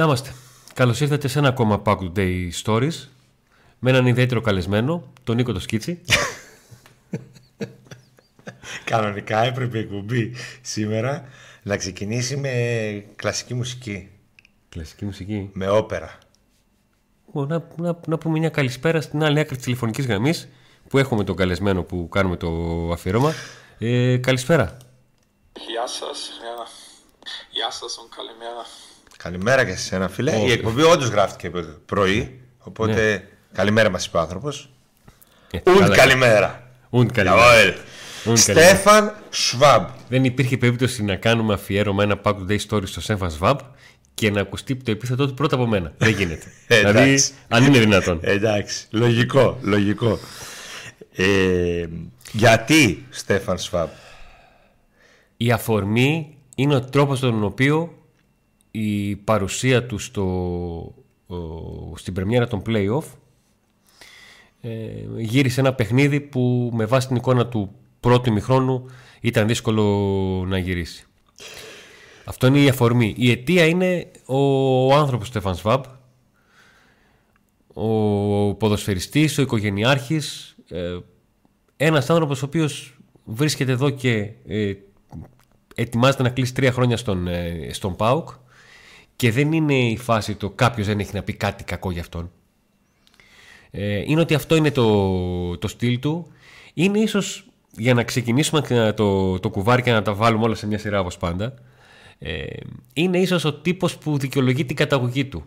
Να είμαστε. Καλώς ήρθατε σε ένα ακόμα Pack Day Stories με έναν ιδιαίτερο καλεσμένο, τον Νίκο το Σκίτσι. Κανονικά έπρεπε η εκπομπή σήμερα να ξεκινήσει με κλασική μουσική. Κλασική μουσική. Με όπερα. Να, να, να πούμε μια καλησπέρα στην άλλη άκρη της τηλεφωνικής γραμμής που έχουμε τον καλεσμένο που κάνουμε το αφιέρωμα. Ε, καλησπέρα. Γεια σας. Γεια σας, καλημέρα. Καλημέρα και σε εσένα, φίλε. Η εκπομπή όντως γράφτηκε πρωί. Οπότε ναι. καλημέρα μας είπε ο άνθρωπος. Ε, Ουντ καλημέρα. Ουντ καλημέρα. Στέφαν Σβάμπ. Δεν υπήρχε περίπτωση να κάνουμε αφιέρωμα ένα Pack Day Story στο Στέφαν Σβάμπ και να ακουστεί το επίθετό του πρώτα από μένα. Δεν γίνεται. δηλαδή, αν είναι δυνατόν. Εντάξει. Λογικό. λογικό. Ε, γιατί Στέφαν Σβάμπ; Η αφορμή είναι ο τρόπος τον οποίο η παρουσία του στο, στην πρεμιέρα των play-off ε, γύρισε ένα παιχνίδι που με βάση την εικόνα του πρώτου ημιχρόνου ήταν δύσκολο να γυρίσει. Αυτό είναι η αφορμή. Η αιτία είναι ο άνθρωπος Στέφαν Σβάμπ, ο ποδοσφαιριστής, ο οικογενειάρχης, ε, ένας άνθρωπος ο οποίος βρίσκεται εδώ και ε, ετοιμάζεται να κλείσει τρία χρόνια στον, ε, στον ΠΑΟΚ και δεν είναι η φάση το κάποιος δεν έχει να πει κάτι κακό για αυτόν. Ε, είναι ότι αυτό είναι το, το στυλ του. Είναι ίσως για να ξεκινήσουμε το, το κουβάρι και να τα βάλουμε όλα σε μια σειρά όπως πάντα. Ε, είναι ίσως ο τύπος που δικαιολογεί την καταγωγή του.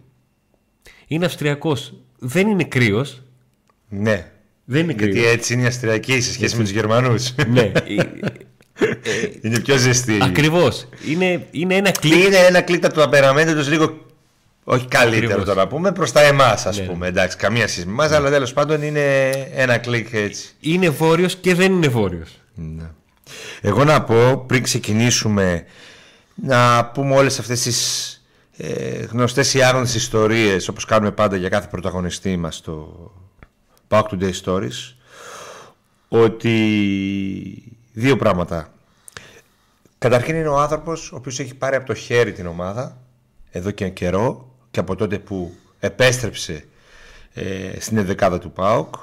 Είναι Αυστριακός. Δεν είναι κρύος. Ναι. Δεν είναι Γιατί έτσι είναι οι Αυστριακοί σε σχέση με τους Γερμανούς. ναι. είναι πιο ζεστή. Ακριβώς. Είναι, είναι ένα κλικ. Είναι ένα κλικ από το τους λίγο. Όχι καλύτερο το να πούμε, προς τα εμάς, ας ναι. πούμε. Εντάξει, καμία σχέση με εμάς, ναι. αλλά τέλος πάντων είναι ένα κλικ έτσι. Είναι βόρειος και δεν είναι βόρειος. Ναι. Εγώ να πω πριν ξεκινήσουμε να πούμε όλες αυτές τις ε, γνωστές ή άγνωστες ιστορίες όπως κάνουμε πάντα για κάθε πρωταγωνιστή μας στο Back to Day Stories ότι δύο πράγματα. Καταρχήν είναι ο άνθρωπος ο οποίος έχει πάρει από το χέρι την ομάδα εδώ και καιρό και από τότε που επέστρεψε ε, στην εδεκάδα του ΠΑΟΚ.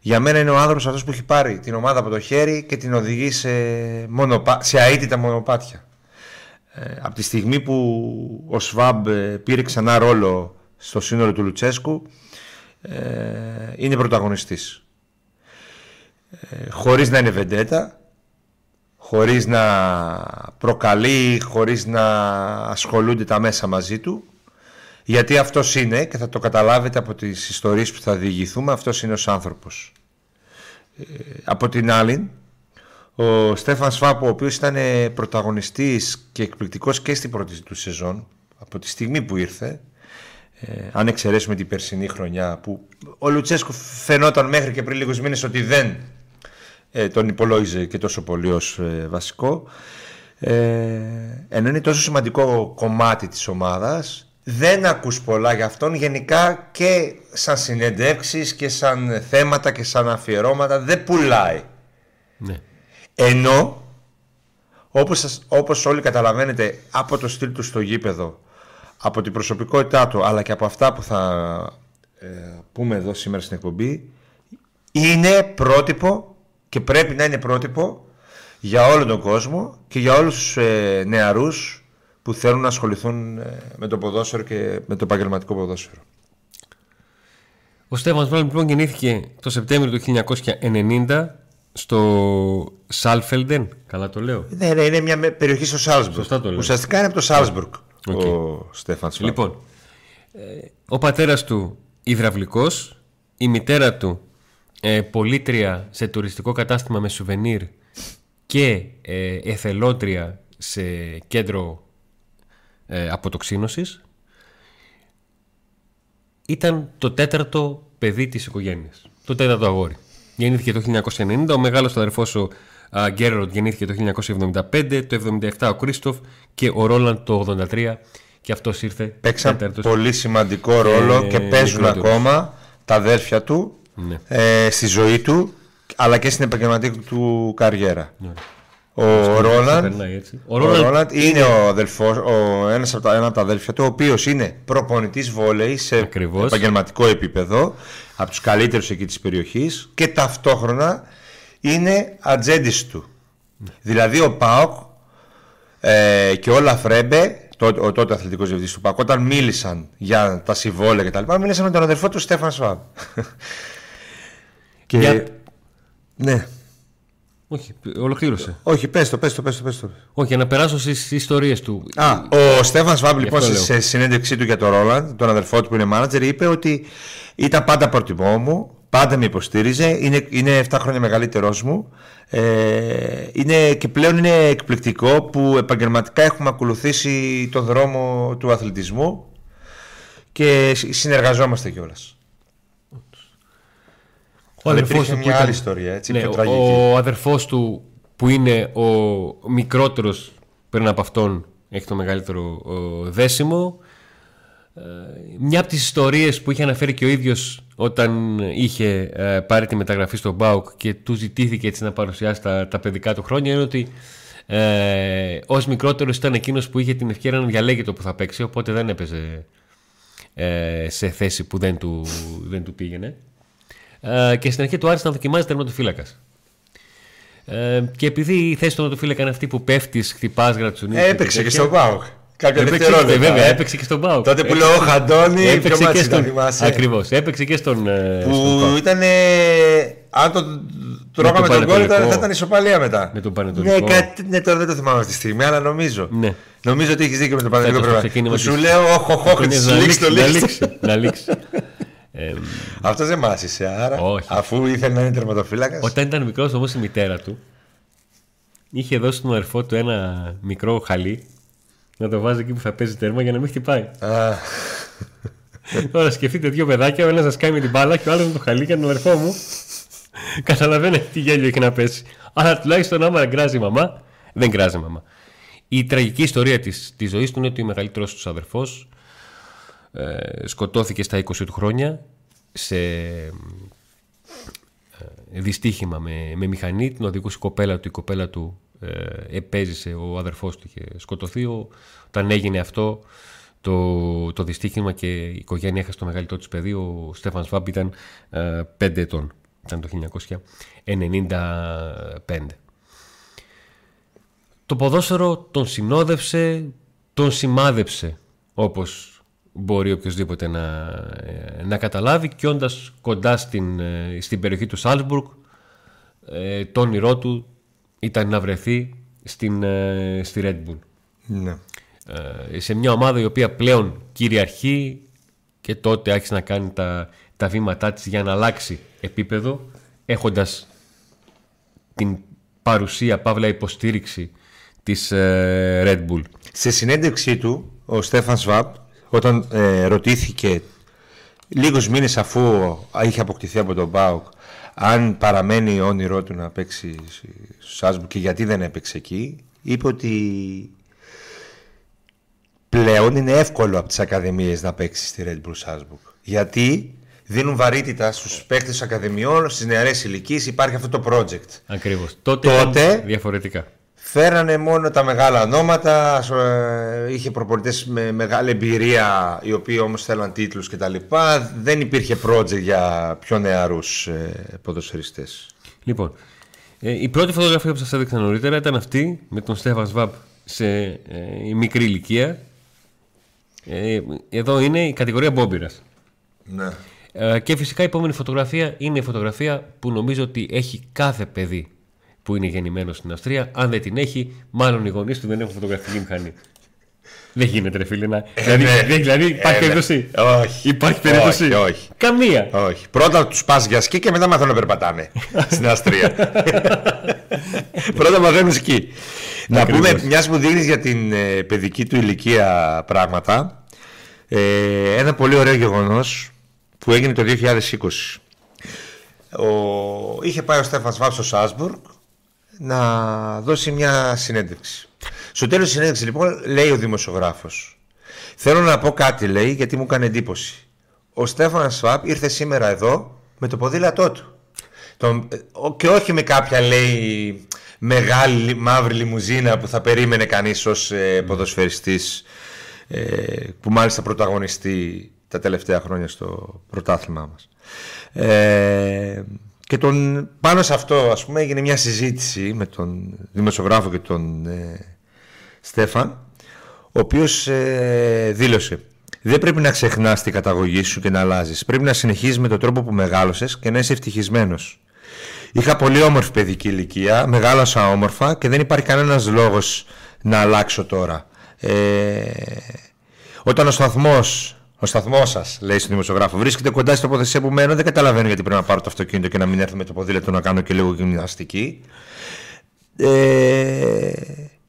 Για μένα είναι ο άνθρωπος αυτός που έχει πάρει την ομάδα από το χέρι και την οδηγεί σε, μονοπα... σε αίτητα μονοπάτια. Ε, από τη στιγμή που ο Σβάμπ ε, πήρε ξανά ρόλο στο σύνολο του Λουτσέσκου ε, είναι πρωταγωνιστής. Ε, χωρίς να είναι βεντέτα, χωρίς να προκαλεί, χωρίς να ασχολούνται τα μέσα μαζί του. Γιατί αυτός είναι και θα το καταλάβετε από τις ιστορίες που θα διηγηθούμε, αυτός είναι ο άνθρωπος. Ε, από την άλλη, ο Στέφαν Σφάπο, ο οποίος ήταν πρωταγωνιστής και εκπληκτικός και στην πρώτη του σεζόν, από τη στιγμή που ήρθε, ε, αν εξαιρέσουμε την περσινή χρονιά, που ο Λουτσέσκου φαινόταν μέχρι και πριν λίγους μήνες ότι δεν ε, τον υπολόγιζε και τόσο πολύ ως ε, βασικό ε, ενώ είναι τόσο σημαντικό κομμάτι της ομάδας δεν ακούς πολλά για αυτόν γενικά και σαν συνεντεύξεις και σαν θέματα και σαν αφιερώματα δεν πουλάει ναι. ενώ όπως, όπως όλοι καταλαβαίνετε από το στυλ του στο γήπεδο από την προσωπικότητά του αλλά και από αυτά που θα ε, πούμε εδώ σήμερα στην εκπομπή είναι πρότυπο και πρέπει να είναι πρότυπο για όλο τον κόσμο και για όλους τους ε, νεαρούς που θέλουν να ασχοληθούν ε, με το ποδόσφαιρο και με το επαγγελματικό ποδόσφαιρο. Ο Στέφανος Μπράλ λοιπόν γεννήθηκε το Σεπτέμβριο του 1990 στο Σάλφελντεν, καλά το λέω. Ναι, ναι, είναι μια περιοχή στο Σάλσμπουργκ. Σωστά το λέω. Ουσιαστικά είναι από το Σάλσμπουργκ okay. ο Στέφανος Λοιπόν, ε, ο πατέρας του υδραυλικός, η μητέρα του ε, πολίτρια σε τουριστικό κατάστημα με σουβενίρ και ε, εθελότρια σε κέντρο ε, αποτοξίνωσης ήταν το τέταρτο παιδί της οικογένειας. Το τέταρτο αγόρι. Γεννήθηκε το 1990, ο μεγάλος αδερφός ο Γκέρορντ γεννήθηκε το 1975, το 1977 ο Κρίστοφ και ο Ρόλαντ το 1983 και αυτός ήρθε Παίξαν πολύ σημαντικό ρόλο ε, και παίζουν ακόμα τα αδέρφια του ναι. ε, στη ζωή του αλλά και στην επαγγελματική του καριέρα. Ναι. Ο Ρόλαντ, ο Ρόλαντ είναι ο αδελφός, ο, ένας από τα, ένα από τα αδέλφια του, ο οποίος είναι προπονητής βόλεϊ σε Ακριβώς. επαγγελματικό επίπεδο, από τους καλύτερους εκεί της περιοχής και ταυτόχρονα είναι ατζέντης του. Δηλαδή ο ΠΑΟΚ ε, και ο Όλαφ Ρέμπε, το, ο τότε αθλητικός διευθυντής του ΠΑΟΚ, όταν μίλησαν για τα συμβόλαια κτλ. Μίλησαν με τον αδερφό του Στέφαν Σβάμπ. Και... Για- Ναι. Όχι, ολοκλήρωσε. Όχι, πες το, πες το, πες το, πες το. Όχι, για να περάσω στις ιστορίες του. Α, ο Στέφαν Σβάμπ λοιπόν αυτό σε, λέω. σε συνέντευξή του για τον Ρόλαντ, τον αδερφό του που είναι μάνατζερ, είπε ότι ήταν πάντα πρότυπό μου, πάντα με υποστήριζε, είναι, είναι 7 χρόνια μεγαλύτερός μου. Ε, είναι, και πλέον είναι εκπληκτικό που επαγγελματικά έχουμε ακολουθήσει τον δρόμο του αθλητισμού και συ- συνεργαζόμαστε κιόλας. Ο Αλλά αδερφός υπήρχε του που μια ήταν- άλλη ιστορία, έτσι, Ναι, πιο ο- τραγική. Ο αδερφός του που είναι ο μικρότερος πριν από αυτόν έχει το μεγαλύτερο ο, δέσιμο. Ε, μια από τις ιστορίες που είχε αναφέρει και ο ίδιος όταν είχε ε, πάρει τη μεταγραφή στο ΜΠΑΟΚ και του ζητήθηκε έτσι να παρουσιάσει τα, τα παιδικά του χρόνια είναι ότι ε, ως μικρότερος ήταν εκείνος που είχε την ευκαιρία να διαλέγει το που θα παίξει οπότε δεν έπαιζε ε, σε θέση που δεν του, δεν του πήγαινε. Ε, και στην αρχή του άρεσε να δοκιμάζει τερματοφύλακας. Ε, και επειδή η θέση του τερματοφύλακα είναι αυτή που πέφτεις, χτυπάς, γρατσουνί. Έπαιξε και στον Πάοκ. Κάποια Έπαιξε, δευτερόλεπτα. βέβαια, ε. έπαιξε και στον Πάοκ. Τότε που λέω ο Χαντώνη, ποιο έπαιξε μάτσι και ήταν, στον. θυμάσαι. Ακριβώς. Έπαιξε και στον. ε, στον Που ΠΑΟΚ. ήταν. Αν το τρώγαμε τον τον κόλλο, Πανετολικό. θα ήταν ισοπαλία μετά. Με τον Πανετολικό. Ναι, κάτι, ναι, τώρα δεν το θυμάμαι αυτή τη στιγμή, αλλά νομίζω. Ναι. Νομίζω ότι έχεις δίκιο με τον Πανετολικό Φέτος το πρέπει. ξεκίνημα Που σου της- λέω, όχ, όχ, όχ, Είναι τη να λήξει λήξει, το να λήξει. λήξει, να λήξει. Ε, Αυτός δεν μάσησε, άρα. Όχι. Αφού ήθελε να είναι τερματοφύλακας. Όταν ήταν μικρός όμως η μητέρα του είχε δώσει στον αδερφό του ένα μικρό χαλί να το βάζει εκεί που θα παίζει τέρμα για να μην χτυπάει. Τώρα σκεφτείτε δύο παιδάκια, ο ένας να σκάει με την μπάλα και ο άλλος με το χαλί για τον αδερφό μου. Καταλαβαίνετε τι γέλιο έχει να πέσει. Αλλά τουλάχιστον άμα γκράζει η μαμά, δεν γκράζει η μαμά. Η τραγική ιστορία της, της ζωής του είναι ότι ο μεγαλύτερος τους αδερφός ε, σκοτώθηκε στα 20 του χρόνια σε ε, δυστύχημα με, με μηχανή. Την οδηγούσε η κοπέλα του. Η κοπέλα του ε, επέζησε, ο αδερφός του είχε σκοτωθεί. Ο, όταν έγινε αυτό το, το δυστύχημα και η οικογένεια έχασε το μεγαλύτερο της παιδί, ο Στέφαν Σβάμπ ήταν ε, 5 ετών. Ήταν το 1995. Το ποδόσφαιρο τον συνόδευσε, τον σημάδεψε όπως μπορεί οποιοδήποτε να, ε, να καταλάβει και όντας κοντά στην, ε, στην περιοχή του Σάλσμπουργκ ε, το όνειρό του ήταν να βρεθεί στην, ε, στη Red Bull. Ναι. Ε, σε μια ομάδα η οποία πλέον κυριαρχεί και τότε άρχισε να κάνει τα, τα βήματά της για να αλλάξει επίπεδο έχοντας την παρουσία, παύλα υποστήριξη της ε, Red Bull. Σε συνέντευξή του, ο Στέφαν Σβάπ, όταν ε, ρωτήθηκε λίγους μήνες αφού είχε αποκτηθεί από τον Μπάουκ αν παραμένει όνειρό του να παίξει στο Σάσμπουργκ και γιατί δεν έπαιξε εκεί, είπε ότι πλέον είναι εύκολο από τις ακαδημίες να παίξει στη Red Bull Salzburg. Γιατί δίνουν βαρύτητα στους παίκτες των ακαδημιών, στις νεαρές ηλικίες, υπάρχει αυτό το project. Ακριβώς. Τότε, Τότε- ήταν διαφορετικά. Φέρανε μόνο τα μεγάλα ονόματα, ας, ε, είχε προπονητές με μεγάλη εμπειρία, οι οποίοι όμως θέλαν τίτλους κτλ. Δεν υπήρχε project για πιο νεαρούς ε, ποδοσφαιριστές. Λοιπόν, ε, η πρώτη φωτογραφία που σας έδειξα νωρίτερα ήταν αυτή με τον Στέφαν Σβάπ σε ε, η μικρή ηλικία. Ε, εδώ είναι η κατηγορία Μπόμπιρας. Ναι. Ε, και φυσικά η επόμενη φωτογραφία είναι η φωτογραφία που νομίζω ότι έχει κάθε παιδί που είναι γεννημένος στην Αυστρία. Αν δεν την έχει, μάλλον οι γονείς του δεν έχουν φωτογραφική μηχανή. δεν γίνεται, ρε φίλε. Να... δηλαδή, ναι. δεν- δηλαδή, υπάρχει Ε, ναι. περίπτωση. Όχι. Υπάρχει περίπτωση. Όχι, όχι. Καμία. Όχι. Πρώτα τους πας για σκι και μετά μαθαίνουν να περπατάνε στην Αυστρία. Πρώτα μαθαίνουν σκι. Να Ακριβώς. πούμε, μιας που δείχνεις για την ε, παιδική του ηλικία πράγματα, ε, ένα πολύ ωραίο γεγονός που έγινε το 2020. Ο, είχε πάει ο Στέφαν Σβάπ στο Σάσμπουργκ να δώσει μια συνέντευξη. Στο τέλος της συνέντευξης λοιπόν λέει ο δημοσιογράφος Θέλω να πω κάτι λέει γιατί μου έκανε εντύπωση. Ο Στέφαν Σβάπ ήρθε σήμερα εδώ με το ποδήλατό του. Τον, ο- και όχι με κάποια λέει μεγάλη μαύρη λιμουζίνα που θα περίμενε κανείς ως ε, ποδοσφαιριστής ε, που μάλιστα πρωταγωνιστεί τα τελευταία χρόνια στο πρωτάθλημά μας. Ε, και τον, πάνω σε αυτό ας πούμε έγινε μια συζήτηση με τον δημοσιογράφο και τον ε, Στέφαν ο οποίος ε, δήλωσε δεν πρέπει να ξεχνάς την καταγωγή σου και να αλλάζεις. Πρέπει να συνεχίζεις με τον τρόπο που μεγάλωσες και να είσαι ευτυχισμένος. Είχα πολύ όμορφη παιδική ηλικία, μεγάλωσα όμορφα και δεν υπάρχει κανένας λόγος να αλλάξω τώρα. Ε, όταν ο σταθμός ο σταθμός σας, λέει στον δημοσιογράφο, βρίσκεται κοντά στην τοποθεσία που μένω. Δεν καταλαβαίνω γιατί πρέπει να πάρω το αυτοκίνητο και να μην έρθω με το ποδήλατο να κάνω και λίγο γυμναστική. Ε,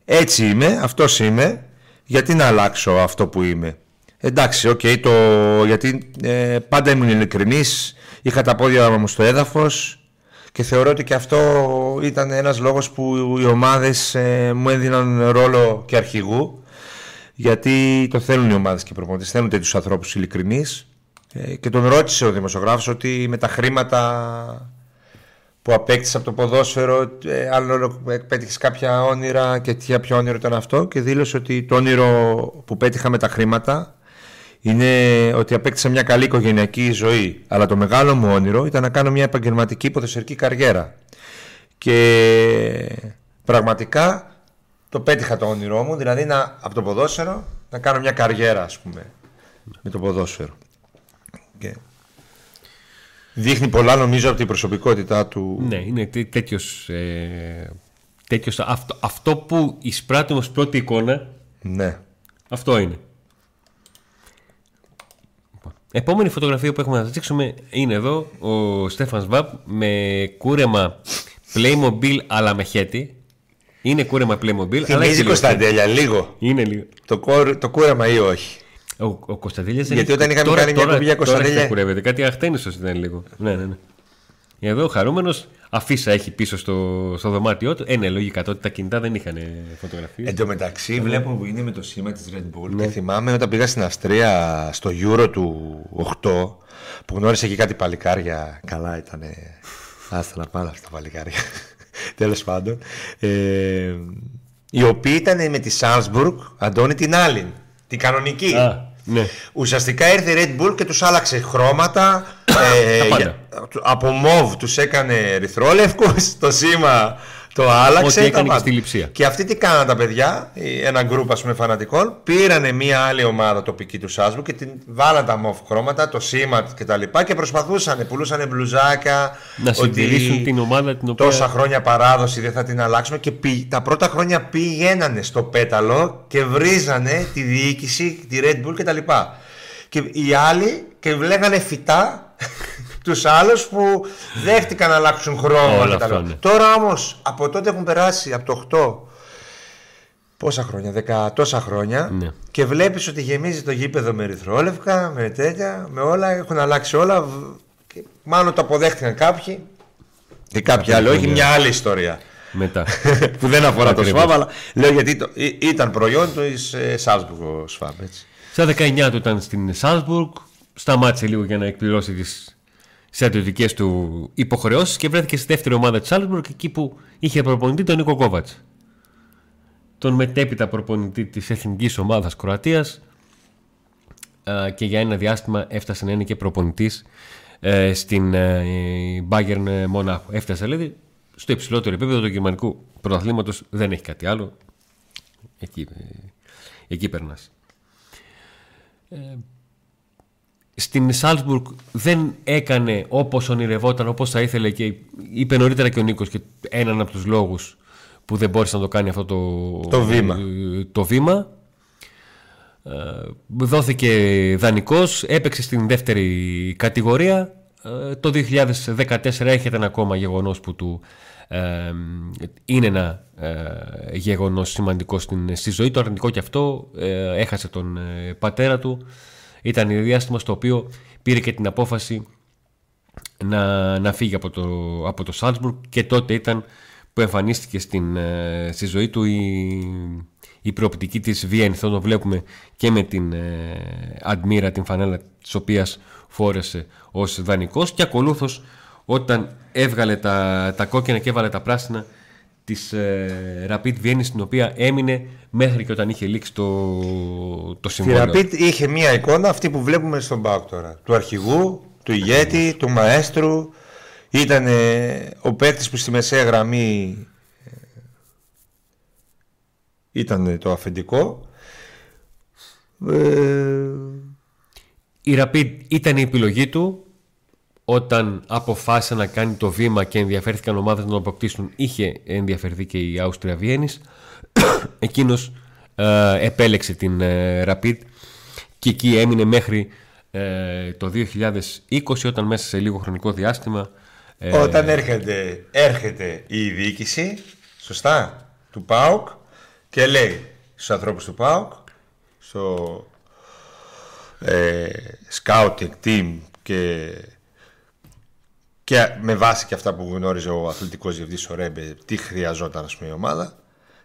έτσι είμαι, αυτός είμαι. Γιατί να αλλάξω αυτό που είμαι; Εντάξει, ok, okay, το, γιατί ε, πάντα ήμουν ειλικρινής. Είχα τα πόδια μου στο έδαφος και θεωρώ ότι και αυτό ήταν ένας λόγος που οι ομάδες ε, μου έδιναν ρόλο και αρχηγού γιατί το θέλουν οι ομάδες και οι προπονητές. Θέλουν τέτοιους ανθρώπους ειλικρινείς. Ε, και τον ρώτησε ο δημοσιογράφος ότι με τα χρήματα που απέκτησες από το ποδόσφαιρο, ε, άλλο πέτυχες κάποια όνειρα και τι ποιο όνειρο ήταν αυτό. Και δήλωσε ότι το όνειρο που πέτυχα με τα χρήματα είναι ότι απέκτησα μια καλή οικογενειακή ζωή. Αλλά το μεγάλο μου όνειρο ήταν να κάνω μια επαγγελματική ποδοσφαιρική καριέρα. Και πραγματικά το πέτυχα το όνειρό μου, δηλαδή να, από το ποδόσφαιρο να κάνω μια καριέρα ας πούμε με το ποδόσφαιρο. Και δείχνει πολλά νομίζω από την προσωπικότητά του. Ναι, είναι τέτοιος. Ε, τέτοιος, αυτό, αυτό που εισπράττει ως πρώτη εικόνα ναι. αυτό είναι. Επόμενη φωτογραφία που έχουμε να δείξουμε είναι εδώ ο Στέφαν Σβάπ με κούρεμα Playmobil αλλά με χέτη είναι κούρεμα Playmobil. Θυμίζει Κωνσταντέλια λίγο. Είναι λίγο. Το, κόρ, το κούρεμα ή όχι; Ο, ο Κωνσταντέλιας Γιατί όταν είχαμε τώρα, κάνει μια κουμπί για Κωνσταντέλια. Τώρα κουρεύεται. Κάτι αχτένιστος ήταν λίγο. ναι, ναι, ναι. Εδώ ο χαρούμενος αφίσα έχει πίσω στο, στο δωμάτιό του. Ε, ναι, λογικά τότε τα κινητά δεν είχαν φωτογραφίες. Εν τω μεταξύ, ναι. βλέπω που είναι με το σήμα της Red Bull ναι. και θυμάμαι όταν πήγα στην Αυστρία στο Euro του 8 που γνώρισε εκεί κάτι παλικάρια. Καλά ήταν. Άστα να πάνε αυτά τα παλικάρια. Τέλος πάντων. Ε, οι οποίοι ήταν με τη Σάλσμπουργκ, Αντώνη την άλλη. Την κανονική. Α, ναι. Ουσιαστικά ήρθε η Red Bull και τους άλλαξε χρώματα. ε, από μοβ τους έκανε ερυθρόλευκο. Το σήμα το άλλαξε. Ό,τι έκανε και στη λειψία. Και αυτοί τι κάναν τα παιδιά, ένα γκρουπ ας πούμε φανατικών, πήρανε μια άλλη ομάδα τοπική του Σάσμπου και την βάλαν τα μοβ χρώματα, το σήμα κτλ. Και, και προσπαθούσαν, πουλούσαν μπλουζάκια. Να συντηρήσουν την ομάδα την οποία. Τόσα χρόνια παράδοση δεν θα την αλλάξουμε. Και τα πρώτα χρόνια πηγαίνανε στο πέταλο και βρίζανε τη διοίκηση, τη Red Bull κτλ. Και οι άλλοι και βλέπανε φυτά τους άλλους που δέχτηκαν να αλλάξουν χρόνο. Ναι. Τώρα όμως από τότε έχουν περάσει από το 8 πόσα χρόνια, δεκα τόσα χρόνια ναι. και βλέπεις ότι γεμίζει το γήπεδο με ερυθρόλευκα, με τέτοια, με όλα, έχουν αλλάξει όλα. Και μάλλον το αποδέχτηκαν κάποιοι και κάποιοι άλλοι, όχι μια άλλη ιστορία. Μετά. που δεν αφορά το ΣΦΑΜ, αλλά λέω γιατί το, ήταν προϊόν του ε, Σάλσμπουργκ ο ΣΦΑΜ. Στα 19 του ήταν στην Σάλσμπουργκ, σταμάτησε λίγο για να εκπληρώσει τις στρατιωτικέ του υποχρεώσεις και βρέθηκε στη δεύτερη ομάδα της Σάλτσμπουργκ εκεί που είχε προπονητή τον Νίκο Κόβατς. Τον μετέπειτα προπονητή της εθνικής ομάδας Κροατίας και για ένα διάστημα έφτασε να είναι και προπονητής ε, στην ε, Bayern Μονάχου. Έφτασε δηλαδή στο υψηλότερο επίπεδο του γερμανικού πρωταθλήματος, δεν έχει κάτι άλλο. Εκεί, ε, εκεί περνάς στην Σάλτσμπουργκ δεν έκανε όπως ονειρευόταν, όπως θα ήθελε και είπε νωρίτερα και ο Νίκος και έναν από τους λόγους που δεν μπόρεσε να το κάνει αυτό το, το βήμα. Το βήμα. Ε, δόθηκε δανεικός, έπαιξε στην δεύτερη κατηγορία. Ε, το 2014 έχετε ένα ακόμα γεγονός που του ε, είναι ένα γεγονός σημαντικό στην, στη ζωή του, αρνητικό και αυτό. έχασε τον πατέρα του ήταν η διάστημα στο οποίο πήρε και την απόφαση να, να φύγει από το, από το Σάλτσμπουργκ και τότε ήταν που εμφανίστηκε στην, ε, στη ζωή του η, η προοπτική της Βιέννη. Θα το βλέπουμε και με την ε, την φανέλα της οποίας φόρεσε ως δανεικός και ακολούθως όταν έβγαλε τα, τα κόκκινα και έβαλε τα πράσινα της ε, Rapid Vienna στην οποία έμεινε μέχρι και όταν είχε λήξει το, το Τη συμβόλαιο. Rapid είχε μία εικόνα αυτή που βλέπουμε στον Πάοκ τώρα. Του αρχηγού, του ηγέτη, του μαέστρου. Ήταν ε, ο παίκτης που στη μεσαία γραμμή ε, ήταν το αφεντικό. Ε, Η Rapid ήταν η επιλογή του όταν αποφάσισε να κάνει το βήμα και ενδιαφέρθηκαν ομάδες να τον αποκτήσουν είχε ενδιαφερθεί και η Άουστρια Βιέννης εκείνος ε, επέλεξε την ε, Rapid και εκεί έμεινε μέχρι ε, το 2020 όταν μέσα σε λίγο χρονικό διάστημα ε, Όταν έρχεται, έρχεται η διοίκηση, σωστά, του ΠΑΟΚ και λέει στους ανθρώπους του ΠΑΟΚ, στο ε, scouting team και, και με βάση και αυτά που γνώριζε ο αθλητικός διευθυντής ο Ρέμπε, τι χρειαζόταν ας πούμε, η ομάδα,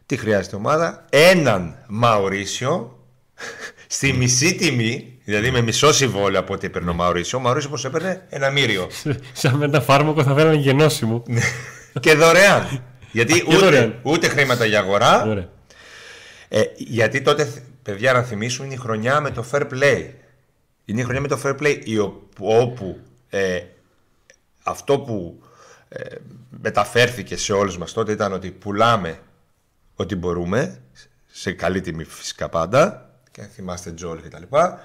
τι χρειάζεται η ομάδα, έναν Μαουρίσιο στη μισή τιμή, δηλαδή με μισό συμβόλαιο από ό,τι έπαιρνε ο Μαουρίσιο, ο Μαουρίσιο πως έπαιρνε ένα μύριο. σαν με ένα φάρμακο θα φέρανε γενώσιμο και δωρεάν. Γιατί Και ούτε, δωρεάν. ούτε χρήματα για αγορά. Ωραία. Ε, γιατί τότε, παιδιά, να θυμίσουμε, είναι η χρονιά με το fair play. Είναι η χρονιά με το fair play η ο- όπου ε, αυτό που ε, μεταφέρθηκε σε όλους μας τότε ήταν ότι πουλάμε ό,τι μπορούμε, σε καλή τιμή φυσικά πάντα, και θυμάστε Τζόλ και τα λοιπά.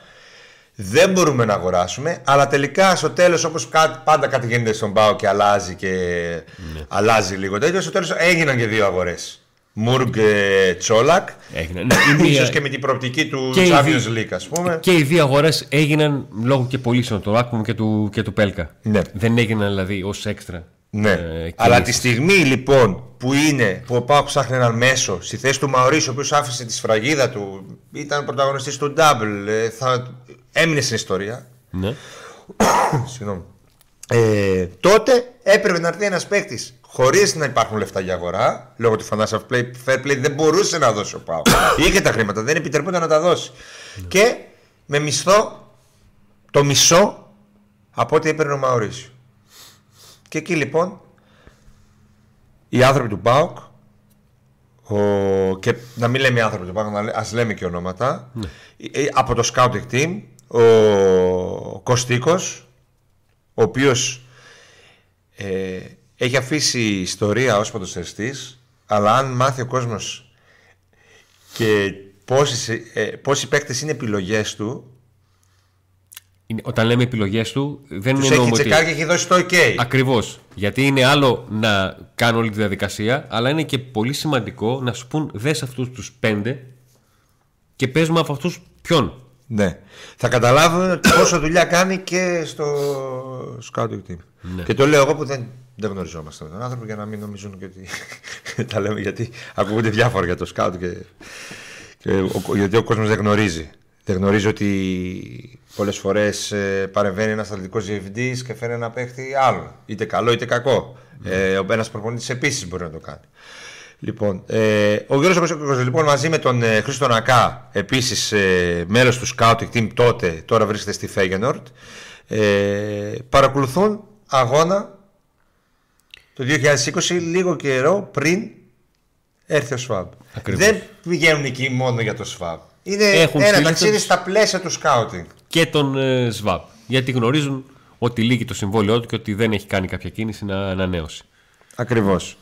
Δεν μπορούμε να αγοράσουμε, αλλά τελικά στο τέλος όπως κά- πάντα κάτι γίνεται στον Πάο και αλλάζει και αλλάζει λίγο τέτοιο, στο τέλος έγιναν και δύο αγορές. Μουργκ ε, Τσόλακ, Έγινε. Ναι, η μία- ίσως και με την προοπτική του Και οι Champions δύο- League ας πούμε. Και οι δύο αγορές έγιναν λόγω και πωλήσεων του Άκμου και του, και του Πέλκα. Ναι. Δεν έγιναν δηλαδή ως έξτρα. Ναι. ε, Αλλά κινήσεις. τη στιγμή λοιπόν που είναι που ο Πάοκ ψάχνει έναν μέσο στη θέση του Μαωρίσιο, ο οποίος άφησε τη σφραγίδα του, ήταν πρωταγωνιστής του Double, ε, θα... έμεινε στην ιστορία. Ναι. Συγγνώμη. Ε, τότε έπρεπε να έρθει ένας παίκτης χωρίς να υπάρχουν λεφτά για αγορά, λόγω του financial play, fair play δεν μπορούσε να δώσει ο Πάοκ. Είχε τα χρήματα, δεν επιτρεπόταν να τα δώσει. Και με μισθό το μισό από ό,τι έπαιρνε ο Μαωρίσιο. Και εκεί λοιπόν οι άνθρωποι του ΠΑΟΚ ο... και να μην λέμε οι άνθρωποι του ΠΑΟΚ, να λέ- ας λέμε και ονόματα ε, από το scouting team ο Κωστίκος ο οποίος ε, έχει αφήσει ιστορία ως ποδοσφαιριστής αλλά αν μάθει ο κόσμος και πόσοι, ε, πόσοι παίκτες είναι επιλογές του Είναι- Όταν λέμε επιλογές του, δεν τους εννοούμε έχει ότι. τσεκάρει και έχει δώσει το ok Ακριβώς. Γιατί είναι άλλο να κάνω όλη τη διαδικασία, αλλά είναι και πολύ σημαντικό να σου πούν δες αυτούς τους πέντε και παίζουμε από αυτούς ποιον. Ναι. Θα καταλάβουν ότι πόσο δουλειά κάνει και στο scouting team. Και το λέω εγώ που δεν, δεν γνωριζόμαστε με τον άνθρωπο για να μην νομίζουν και ότι τα λέμε γιατί ακούγονται διάφορα για το scout και, και ο, γιατί ο κόσμος δεν γνωρίζει. Δεν γνωρίζει ότι πολλές φορές ε, παρεμβαίνει ένας αθλητικός διευθυντής και φέρει ένα παίχτη άλλο. Είτε καλό είτε κακό. Ε, ο ένας προπονητής επίσης μπορεί να το κάνει. Λοιπόν, ε, ο Γιώργος Κωνσταντίνος λοιπόν μαζί με τον ε, Χρήστο Νακά, επίσης ε, μέλος του scouting team τότε, τώρα βρίσκεται στη Φέγενορτ, ε, παρακολουθούν αγώνα το 2020 λίγο καιρό πριν έρθει ο ΣΒΑΜ. Ακριβώς. Δεν πηγαίνουν εκεί μόνο για το ΣΒΑΜ. Είναι Έχουν ένα στείλει ταξίδι τους- στα πλαίσια του scouting. Και τον ε, ΣΒΑΠ. Γιατί γνωρίζουν ότι λύγει το συμβόλαιό του και ότι δεν έχει κάνει κάποια κίνηση να ανανέωσει. Ακριβώς.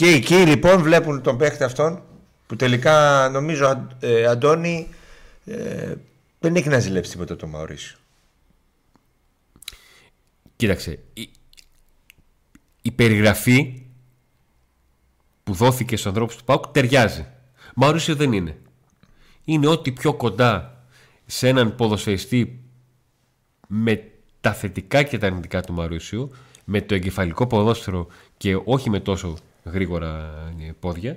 Και εκεί λοιπόν βλέπουν τον παίχτη αυτόν που τελικά νομίζω Αν- ε, Αντώνη ε, δεν έχει να ζηλέψει τίποτα το Μαωρίσιο. Κοίταξε, η, η περιγραφή που δόθηκε στους ανθρώπους του ΠΑΟΚ ταιριάζει. Μαουρίσιο δεν είναι. Είναι ό,τι πιο κοντά σε έναν ποδοσφαιριστή με τα θετικά και τα αρνητικά του Μαουρίσιου, με το εγκεφαλικό ποδόσφαιρο και όχι με τόσο γρήγορα ε, πόδια.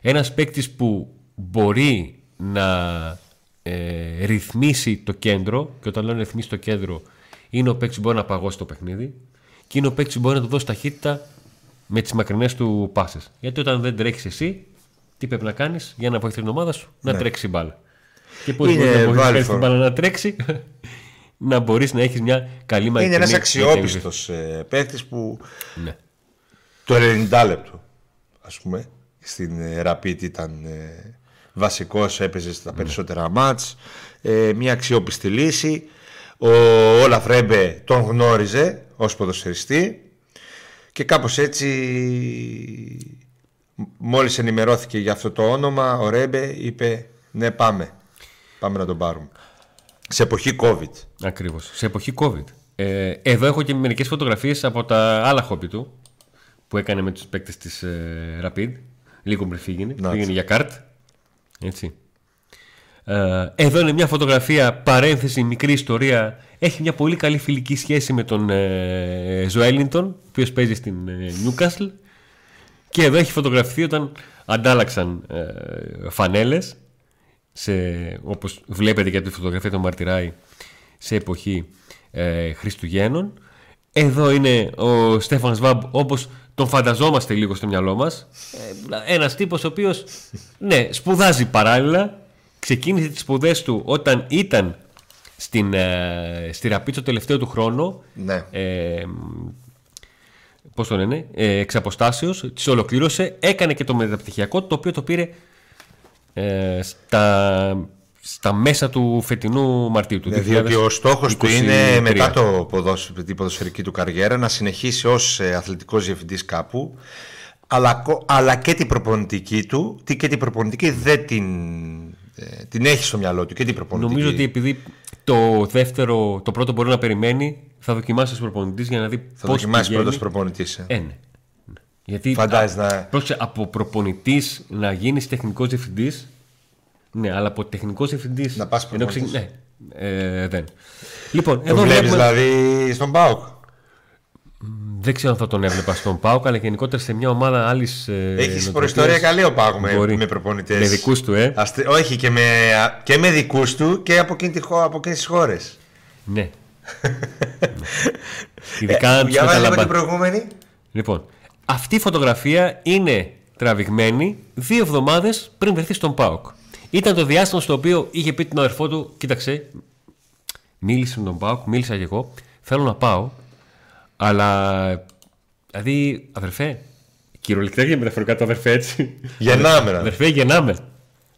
Ένας παίκτης που μπορεί να ε, ρυθμίσει το κέντρο και όταν λέω να ρυθμίσει το κέντρο είναι ο παίκτης που μπορεί να παγώσει το παιχνίδι και είναι ο παίκτης που μπορεί να του δώσει ταχύτητα με τις μακρινές του πάσες. Γιατί όταν δεν τρέχεις εσύ, τι πρέπει να κάνεις για να βοηθήσει την ομάδα σου, να τρέξει η μπάλα. Και πώς Ναι. Είναι μπορείς να βοηθήσεις Βάλφορ. την μπάλα να τρέξει, να μπορείς να έχεις μια καλή μακρινή Είναι ένας μετέγγιση. αξιόπιστος ε, παίχτης που Ναι. Το 90 λεπτό ας πούμε στην ε, Rapid ήταν ε, βασικός έπαιζε στα περισσότερα μάτς ε, μια αξιόπιστη λύση. Ο Όλαφ Ρέμπε τον γνώριζε ως ποδοσφαιριστή και κάπως έτσι μόλις ενημερώθηκε για αυτό το όνομα ο Ρέμπε είπε ναι πάμε πάμε να τον πάρουμε σε εποχή COVID. Ακριβώς, σε εποχή COVID. Ε, εδώ έχω και μερικές φωτογραφίες από τα άλλα χόπι του που έκανε με τους παίκτες της ε, Rapid. Λίγο πριν φύγει, πήγαινε για καρτ έτσι. Ε, εδώ είναι μια φωτογραφία, παρένθεση, μικρή ιστορία. Έχει μια πολύ καλή φιλική σχέση με τον ε, Ζωέλινγκτον, ο οποίος παίζει στην Νιούκασλ. Και εδώ έχει φωτογραφηθεί όταν αντάλλαξαν ε, φανέλες σε, όπως βλέπετε και τη φωτογραφία των μαρτυράει σε εποχή ε, Χριστουγέννων. Εδώ είναι ο Στέφαν Σβάμπ όπως τον φανταζόμαστε λίγο στο μυαλό μας. Ε, ένας τύπος ο οποίος ναι, σπουδάζει παράλληλα. Ξεκίνησε τις σπουδές του όταν ήταν στην, ε, στη Ραπή το τελευταίο του χρόνο. Ναι. ε, πώς το λένε, ε, εξ αποστάσεως, τις ολοκλήρωσε, έκανε και το μεταπτυχιακό το οποίο το πήρε ε, στα, στα μέσα του φετινού Μαρτίου του ναι, διότι ο στόχος του είναι μετά το ποδόσ, την ποδοσφαιρική του καριέρα να συνεχίσει ως ε, αθλητικός διευθυντής κάπου αλλά, αλλά και την προπονητική του και την προπονητική δεν την ε, την έχει στο μυαλό του και την προπονητική. Νομίζω ότι επειδή το δεύτερο, το πρώτο μπορεί να περιμένει, θα δοκιμάσεις ως προπονητής για να δει πώς. Θα δοκιμάσει πρώτος προπονητής. Ε. ε, ναι. Γιατί Φαντάζεσαι να. Πρόσεχε, από προπονητής να γίνεις τεχνικός διευθυντής. Ναι, αλλά από τεχνικός διευθυντή. Να πας προπονητής. Ναι, ε, δεν. Λοιπόν, το εδώ βλέπεις δηλαδή στον Πάουκ. Δεν ξέρω αν θα τον έβλεπα στον Πάουκ, αλλά γενικότερα σε μια ομάδα άλλης. Ε, Έχεις προϊστορία καλή ο Πάουκ με, με προπονητές. Με δικούς του, ε. Αστε... Όχι, και με, και με δικούς του και από εκείνες τις χώρες. Ναι. Ειδικά ε, για βάλε την προηγούμενη. Λοιπόν, αυτή η φωτογραφία είναι τραβηγμένη δύο εβδομάδες πριν βρεθεί στον Πάουκ. Ήταν το διάστημα στο οποίο είχε πει τον αδερφό του: Κοίταξε, μίλησε με τον Πάουκ, μίλησα και εγώ. Θέλω να πάω αλλά, δηλαδή, αδερφέ, κυριολεκτικά και μεταφορικά το αδερφέ έτσι. Γεννάμε. Αδερφέ, γεννάμε.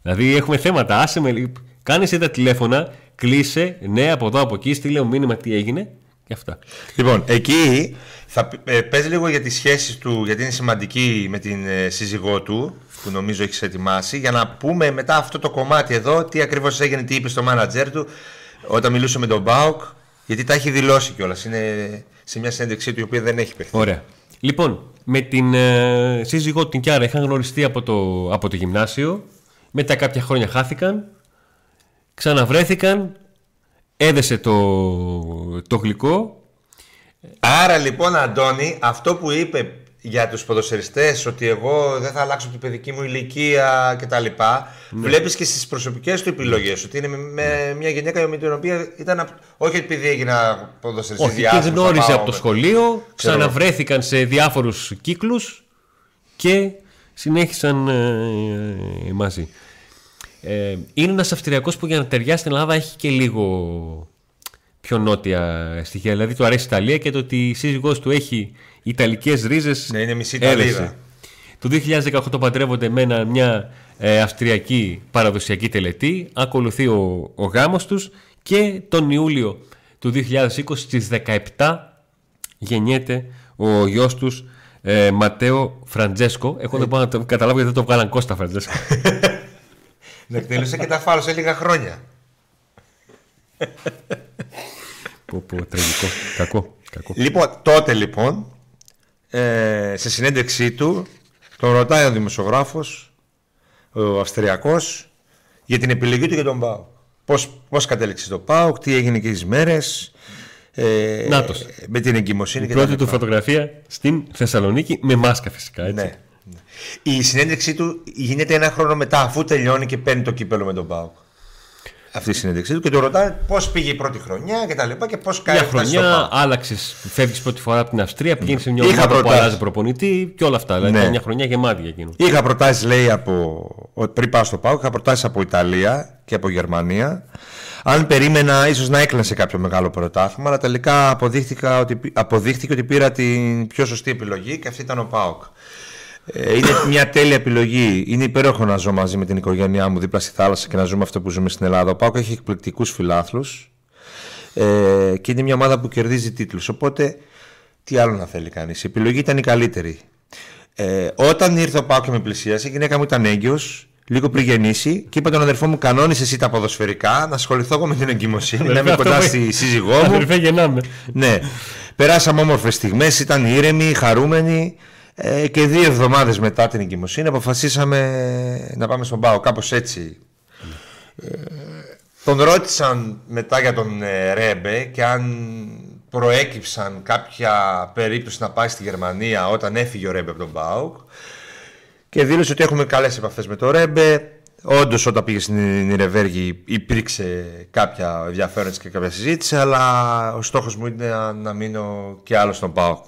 Δηλαδή, έχουμε θέματα. Άσε με, κάνει τα τηλέφωνα, κλείσε, ναι, από εδώ, από εκεί, στείλε μήνυμα τι έγινε και αυτά. Λοιπόν, εκεί θα ε, πες λίγο για τις σχέσεις του, γιατί είναι σημαντική με την ε, σύζυγό του, που νομίζω έχεις ετοιμάσει, για να πούμε μετά αυτό το κομμάτι εδώ, τι ακριβώς έγινε, τι είπε στο μάνατζέρ του, όταν μιλούσε με τον Μπάουκ, γιατί τα έχει δηλώσει κιόλας. Είναι σε μια συνέντευξή του η οποία δεν έχει παιχτεί. Ωραία. Λοιπόν, με την ε, σύζυγό την Κιάρα είχαν γνωριστεί από το, από το γυμνάσιο. Μετά κάποια χρόνια χάθηκαν. Ξαναβρέθηκαν. Έδεσε το, το γλυκό. Άρα λοιπόν Αντώνη αυτό που είπε για τους ποδοσφαιριστές ότι εγώ δεν θα αλλάξω την παιδική μου ηλικία κτλ. Ναι. Βλέπεις και στις προσωπικές του επιλογές ότι είναι με, με μια γυναίκα με την οποία ήταν όχι επειδή έγινα ποδοσφαιριστής Όχι, και γνώριζε από το σχολείο, ξαναβρέθηκαν σε διάφορους κύκλους και συνέχισαν ε, ε, μαζί. Ε, είναι ένας Αυστριακός που για να ταιριάσει στην Ελλάδα έχει και λίγο πιο νότια στοιχεία. Δηλαδή του αρέσει η Ιταλία και το ότι η σύζυγός του έχει Ιταλικές ρίζες Ναι, είναι μισή Ιταλίδα. Το 2018 παντρεύονται με μια ε, αυστριακή παραδοσιακή τελετή. Ακολουθεί ο, ο γάμος τους και τον Ιούλιο του 2020 στις 17 γεννιέται ο γιος τους ε, Ματέο Φραντζέσκο. Εγώ δεν μπορώ να το καταλάβω γιατί δεν το βγάλαν Κώστα Φραντζέσκο. Να εκτελούσε και τα φάουλ σε λίγα χρόνια. πω, πω, τραγικό. Κακό. Κακό. Λοιπόν, τότε λοιπόν ε, σε συνέντευξή του τον ρωτάει ο δημοσιογράφος ο Αυστριακός για την επιλογή του για τον ΠΑΟΚ πώς, πώς κατέληξε το ΠΑΟΚ τι έγινε και τις μέρες ε, Νάτος. με την εγκυμοσύνη η πρώτη του φωτογραφία στην Θεσσαλονίκη με μάσκα φυσικά έτσι. Ναι. Η συνέντευξή του γίνεται ένα χρόνο μετά αφού τελειώνει και παίρνει το κύπελο με τον ΠΑΟΚ αυτή η συνέντευξή του και του ρωτάει πώς πήγε η πρώτη χρονιά και τα λοιπά και πώς κάνει Μια χρονιά, άλλαξες, φεύγεις πρώτη φορά από την Αυστρία, πηγαίνει σε μια ομάδα που αλλάζει προπονητή και όλα αυτά. Δηλαδή ναι. μια χρονιά γεμάτη για εκείνο. Είχα προτάσει, λέει, από. Πριν πάω στο Πάο, είχα προτάσει από Ιταλία και από Γερμανία. Αν περίμενα, ίσως να έκλανε σε κάποιο μεγάλο πρωτάθλημα, αλλά τελικά αποδείχθηκε ότι, αποδείχθηκε ότι πήρα την πιο σωστή επιλογή και αυτή ήταν ο Πάοκ. Ε, είναι μια τέλεια επιλογή. Είναι υπέροχο να ζω μαζί με την οικογένειά μου δίπλα στη θάλασσα και να ζούμε αυτό που ζούμε στην Ελλάδα. Ο Πάοκ έχει εκπληκτικούς φιλάθλους ε, και είναι μια ομάδα που κερδίζει τίτλους. Οπότε, τι άλλο να θέλει κανείς. Η επιλογή ήταν η καλύτερη. Ε, όταν ήρθε ο Πάοκ και με πλησίασε, η γυναίκα μου ήταν έγκυος, λίγο πριν γεννήσει, και είπα τον αδερφό μου: Κανόνισε εσύ τα ποδοσφαιρικά, να ασχοληθώ εγώ με την εγκυμοσύνη, να είμαι κοντά στη σύζυγό μου. Αδερφέ, γεννάμε. ναι. Περάσαμε όμορφες στιγμές, ήταν ήρεμοι, χαρούμενοι. Ε, και δύο εβδομάδες μετά την εγκυμοσύνη αποφασίσαμε να πάμε στον ΠΑΟ, κάπως έτσι. Ε, τον ρώτησαν μετά για τον ε, Ρέμπε και αν προέκυψαν κάποια περίπτωση να πάει στη Γερμανία όταν έφυγε ο Ρέμπε από τον ΠΑΟΚ και δήλωσε ότι έχουμε καλές επαφές με τον Ρέμπε Όντως, όταν πήγε στην Ιρεβέργη υπήρξε κάποια ενδιαφέρον και κάποια συζήτηση, αλλά ο στόχος μου είναι να μείνω και άλλο στον ΠΑΟΚ.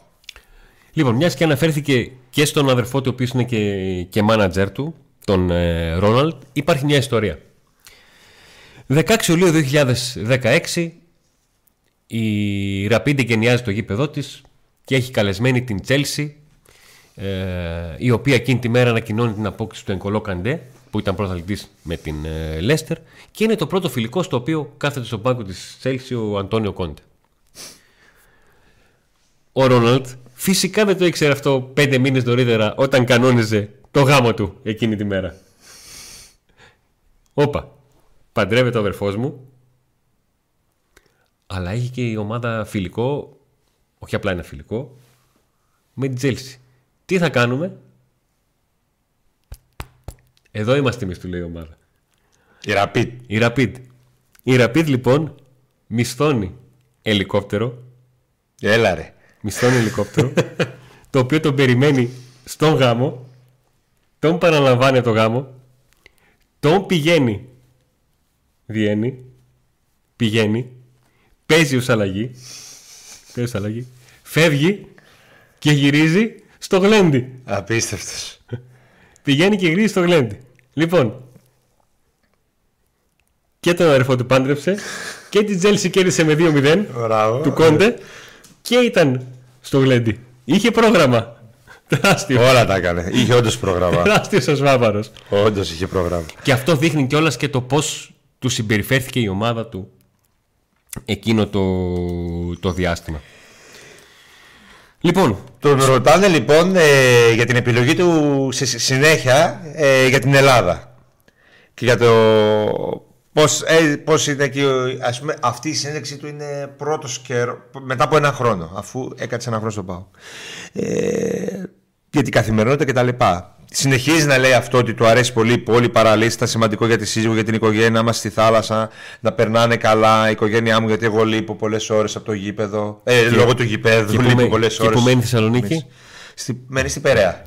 Λοιπόν, μιας και αναφέρθηκε και στον αδερφό του, ο οποίος είναι και, και manager του, τον ε, Ρόναλτ, υπάρχει μια ιστορία. 16 Ιουλίου 2016 η Ραπίντε γενιάζει το γήπεδό της και έχει καλεσμένη την Τσέλσι ε, η οποία εκείνη τη μέρα ανακοινώνει την απόκτηση του Εγκολό Καντέ που ήταν πρωταθλητής με την ε, Λέστερ και είναι το πρώτο φιλικό στο οποίο κάθεται στον πάγκο της Τσέλσι ο Αντώνιο Κόντε. Ο Ρόναλτ Φυσικά δεν το ήξερε αυτό πέντε μήνες νωρίτερα όταν κανόνιζε το γάμο του εκείνη τη μέρα. Όπα, παντρεύεται ο αδερφός μου, αλλά έχει και η ομάδα φιλικό, όχι απλά ένα φιλικό, με την Τζέλση. Τι θα κάνουμε, εδώ είμαστε εμείς του λέει η ομάδα. Η Rapid. Η Rapid. Η Rapid λοιπόν μισθώνει ελικόπτερο. Έλα ρε μισθώνει ελικόπτερο, το οποίο τον περιμένει στον γάμο, τον παραλαμβάνει το γάμο, τον πηγαίνει, βγαίνει, πηγαίνει, παίζει ως αλλαγή, παίζει ως αλλαγή, φεύγει και γυρίζει στο γλέντι. Απίστευτος. Πηγαίνει και γυρίζει στο γλέντι. Λοιπόν, και τον αδερφό του πάντρεψε και την Τζέλση κέρδισε με 2-0 του Κόντε και ήταν στο γλέντι. Είχε πρόγραμμα. Τεράστιο. Όλα τα έκανε. Είχε όντως πρόγραμμα. Τεράστιος ο Σβάβαρο. Όντως είχε πρόγραμμα. Και αυτό δείχνει κιόλας και το πώς του συμπεριφέρθηκε η ομάδα του εκείνο το, το διάστημα. Λοιπόν. Τον ρωτάνε λοιπόν ε, για την επιλογή του σε συνέχεια ε, για την Ελλάδα. Και για το Πώς, ε, πώς είναι εκεί, ας πούμε, αυτή η συνέντευξή του είναι πρώτος καιρό, μετά από ένα χρόνο, αφού έκατσε ένα χρόνο στον ΠΑΟ. Ε, για την καθημερινότητα κτλ. Συνεχίζει να λέει αυτό ότι του αρέσει πολύ η πόλη, παραλύσει, ήταν σημαντικό για τη σύζυγο, για την οικογένειά μας στη θάλασσα, να περνάνε καλά η οικογένειά μου, γιατί εγώ λείπω πολλές ώρες από το γήπεδο. Ε, και, λόγω του γηπέδου, λείπω πολλές ώρε. Και που μένει στη Θεσσαλονίκη; Στη, μένει στην Περαία.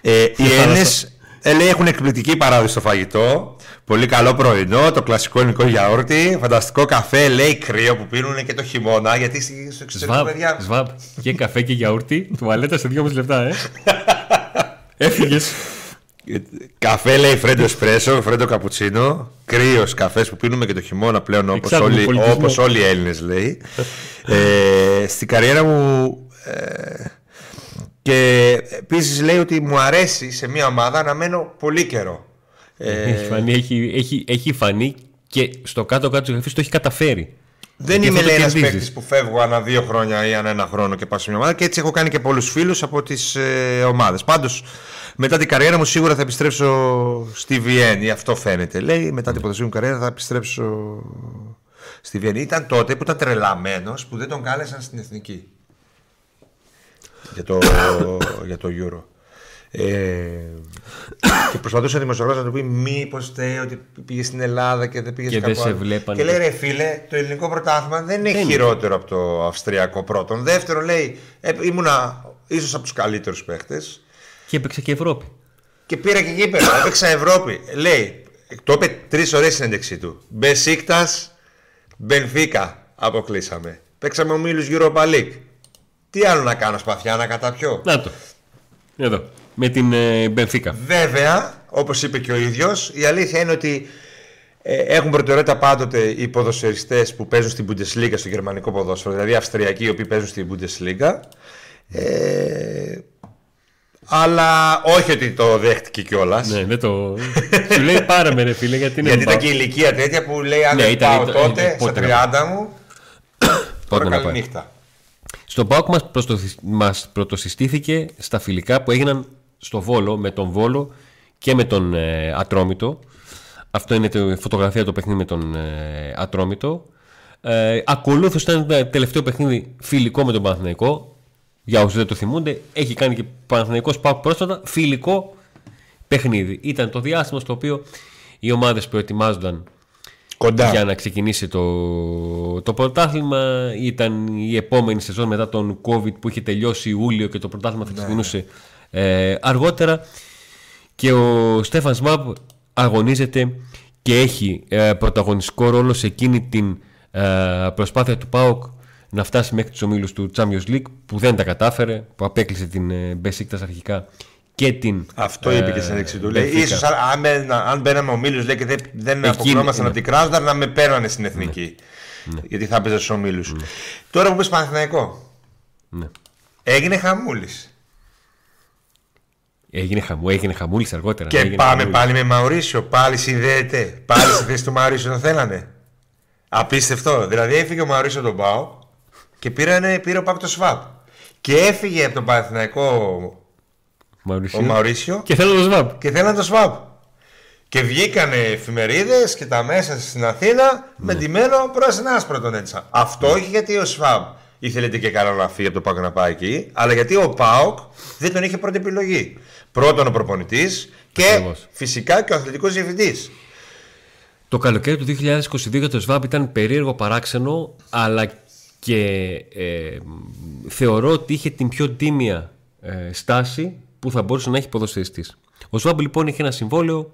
Ε, οι Έλληνες ε, λέει έχουν εκπληκτική παράδοση στο φαγητό. Πολύ καλό πρωινό, το κλασικό ελληνικό γιαούρτι, φανταστικό καφέ, λέει κρύο που πίνουν και το χειμώνα. Γιατί στο εξωτερικό παιδιά. Σβάμπ. Και καφέ και γιαούρτι, τουαλέτα σε 2,5 λεπτά, ε. Έφυγες. Καφέ λέει φρέντο εσπρέσο, φρέντο καπουτσίνο. Κρύος καφές που πίνουμε και το χειμώνα πλέον όπως όλοι, όπως όλοι οι Έλληνες λέει. ε, στην καριέρα μου. Ε, και επίσης λέει ότι μου αρέσει σε μια ομάδα να μένω πολύ καιρό. Ε, έχει, φανεί, έχει, έχει, έχει φανεί και στο κάτω-κάτω της γραφής το έχει καταφέρει. Δεν είμαι λέει ένας παίκτης που φεύγω ανά δύο χρόνια ή ανά ένα χρόνο και πάω σε μια ομάδα και έτσι έχω κάνει και πολλούς φίλους από τις ε, ομάδες. Πάντως μετά την καριέρα μου σίγουρα θα επιστρέψω στη Βιέννη. Αυτό φαίνεται. Λέει μετά την ποδοσφαιρική μου καριέρα θα επιστρέψω στη Βιέννη. Ήταν τότε που ήταν τρελαμένος που δεν τον κάλεσαν στην εθνική για το, για το Euro. Ε, και προσπαθούσε ο δημοσιογράφος να του πει: Μήπως θέλει ότι πήγες στην Ελλάδα και δεν πήγες και κάπου δεν σε Και λέει: Ρε φίλε, το ελληνικό πρωτάθλημα δεν είναι χειρότερο από το αυστριακό πρώτον. Δεύτερον, λέει: ε, Ήμουνα ίσως από τους καλύτερους παίχτες. Και έπαιξε και Ευρώπη. Και πήρα και γήπεδο. Έπαιξα Ευρώπη. Λέει: Το είπε τρεις ώρες συνέντευξή του. Μπεσίκτας, Μπενφίκα αποκλείσαμε. Παίξαμε ομίλους Europa League. Τι άλλο να κάνω σπαθιά να καταπιώ. Να το. Εδώ. Με την ε, Μπενφίκα. Βέβαια, όπως είπε και ο ίδιος, η αλήθεια είναι ότι ε, έχουν προτεραιότητα πάντοτε οι ποδοσφαιριστές που παίζουν στην Bundesliga, στο γερμανικό ποδόσφαιρο, δηλαδή Αυστριακοί οι οποίοι παίζουν στην Bundesliga. Ε, Αλλά όχι ότι το δέχτηκε κιόλας. Ναι, δεν το. Σου λέει πάρε με, ρε φίλε, γιατί είναι. Γιατί ήταν μπα- και η ηλικία τέτοια που λέει Αν Ναι, δεν ήταν- πάω ήταν- τότε, ήταν- στα πότε να 30 μου. Πότε Τώρα να πάει. καληνύχτα. Στον ΠΑΟΚ μας, πρωτοσυ- μας πρωτοσυστήθηκε στα φιλικά που έγιναν στο Βόλο με τον Βόλο και με τον ε, Ατρόμητο. Αυτό είναι η φωτογραφία του παιχνίδι με τον ε, Ατρόμητο. Ε, ακολούθως ήταν το τελευταίο παιχνίδι φιλικό με τον Παναθηναϊκό. Για όσους δεν το θυμούνται, έχει κάνει και Παναθηναϊκός ΠΑΟΚ πρόσφατα φιλικό παιχνίδι. Ήταν το διάστημα στο οποίο οι ομάδες προετοιμάζονταν Κοντά. για να ξεκινήσει το, το πρωτάθλημα. Ήταν η επόμενη σεζόν μετά τον COVID που είχε τελειώσει Ιούλιο και το πρωτάθλημα θα ξεκινούσε ε, αργότερα. Και ο Στέφαν Σμαμπ αγωνίζεται και έχει ε, πρωταγωνιστικό ρόλο σε εκείνη την ε, προσπάθεια του ΠΑΟΚ να φτάσει μέχρι τους ομίλους του Champions League που δεν τα κατάφερε, που απέκλεισε την ε, Μπεσίκτας αρχικά και την Αυτό ε, είπε και στην εξή του. Λέει, Benfica. ίσως αν, αν, μπαίνα- αν μπαίναμε ο Μίλους λέει, και δεν, δεν αποκλειόμασταν ναι. από την Κράσδαρ να με παίρνανε στην εθνική. Γιατί θα έπαιζε στους ομίλους. Τώρα που πες Παναθηναϊκό, Ναι. έγινε χαμούλης. Έγινε, χαμού, έγινε χαμούλης αργότερα. Και έγινε πάμε χαμούλης. πάλι με Μαουρίσιο. Πάλι συνδέεται. Πάλι στη θέση του Μαουρίσιο τον θέλανε. Απίστευτο. Δηλαδή έφυγε ο Μαουρίσιο τον Πάο και πήρανε, πήρε ο Πάκ το Σβάπ. Και έφυγε από τον Παναθηναϊκό Μαουρίσιο. ο Μαουρίσιο Και θέλω το ΣΒΑΠ. και θέλανε το Σβάπ. Και βγήκανε εφημερίδες και τα μέσα στην Αθήνα με ντυμένο πράσινο άσπρο τον έτσα. Αυτό όχι γιατί ο Σβάμπ ήθελε και καλά να φύγει από το Πάοκ να πάει εκεί, αλλά γιατί ο Πάοκ δεν τον είχε πρώτη επιλογή. Πρώτον ο προπονητής και Ακριβώς. φυσικά και ο αθλητικός διευθυντής. Το καλοκαίρι του 2022 για το ΣΒΑΠ ήταν περίεργο παράξενο, αλλά και ε, θεωρώ ότι είχε την πιο τίμια ε, στάση που θα μπορούσε να έχει ποδοσφαιριστής. Ο ΣΒΑΠ λοιπόν είχε ένα συμβόλαιο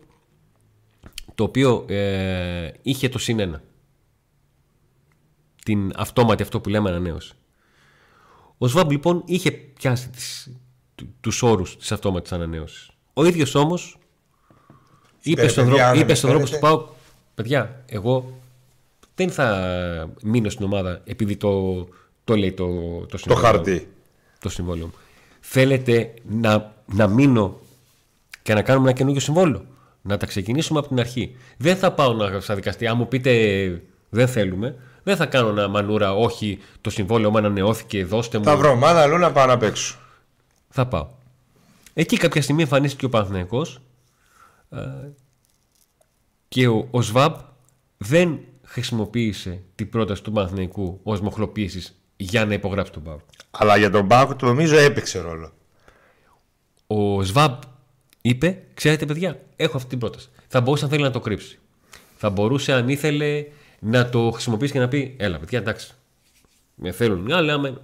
το οποίο ε, είχε το συν ένα. Την αυτόματη αυτό που λέμε ανανέωση. Ο ΣΒΑΜ λοιπόν είχε πιάσει τις, του- τους όρους της αυτόματης ανανέωσης. Ο ίδιος όμως είπε Είπε, στον, παιδιά, δρόμο, να είπε με στον δρόμο του φέρετε. ΠΑΟΚ παιδιά, εγώ δεν θα μείνω στην ομάδα επειδή το, το λέει το, το Το συμβόλαιο χαρτί. το συμβόλαιο μου. Θέλετε να, να μείνω και να κάνουμε ένα καινούργιο συμβόλαιο; Να τα ξεκινήσουμε από την αρχή. Δεν θα πάω να στα δικαστή. Αν μου πείτε δεν θέλουμε, δεν θα κάνω ένα μανούρα. Όχι, το συμβόλαιο μου ανανεώθηκε, δώστε μου. Θα βρω ομάδα αλλού να πάω να παίξω. Θα πάω. Εκεί κάποια στιγμή εμφανίστηκε ο Παναθηναϊκός ε, και ο, ο ΣΒΑΠ δεν χρησιμοποίησε την πρόταση του Παναθηναϊκού ως μοχλοποίησης για να υπογράψει τον ΠΑΟΚ. Αλλά για τον Πάοκ το νομίζω έπαιξε ρόλο. Ο ΣΒΑΠ είπε: Ξέρετε, παιδιά, έχω αυτή την πρόταση. Θα μπορούσε αν θέλει να το κρύψει. Θα μπορούσε αν ήθελε να το χρησιμοποιήσει και να πει: Έλα, παιδιά, εντάξει. Με θέλουν μια, αλλά άμα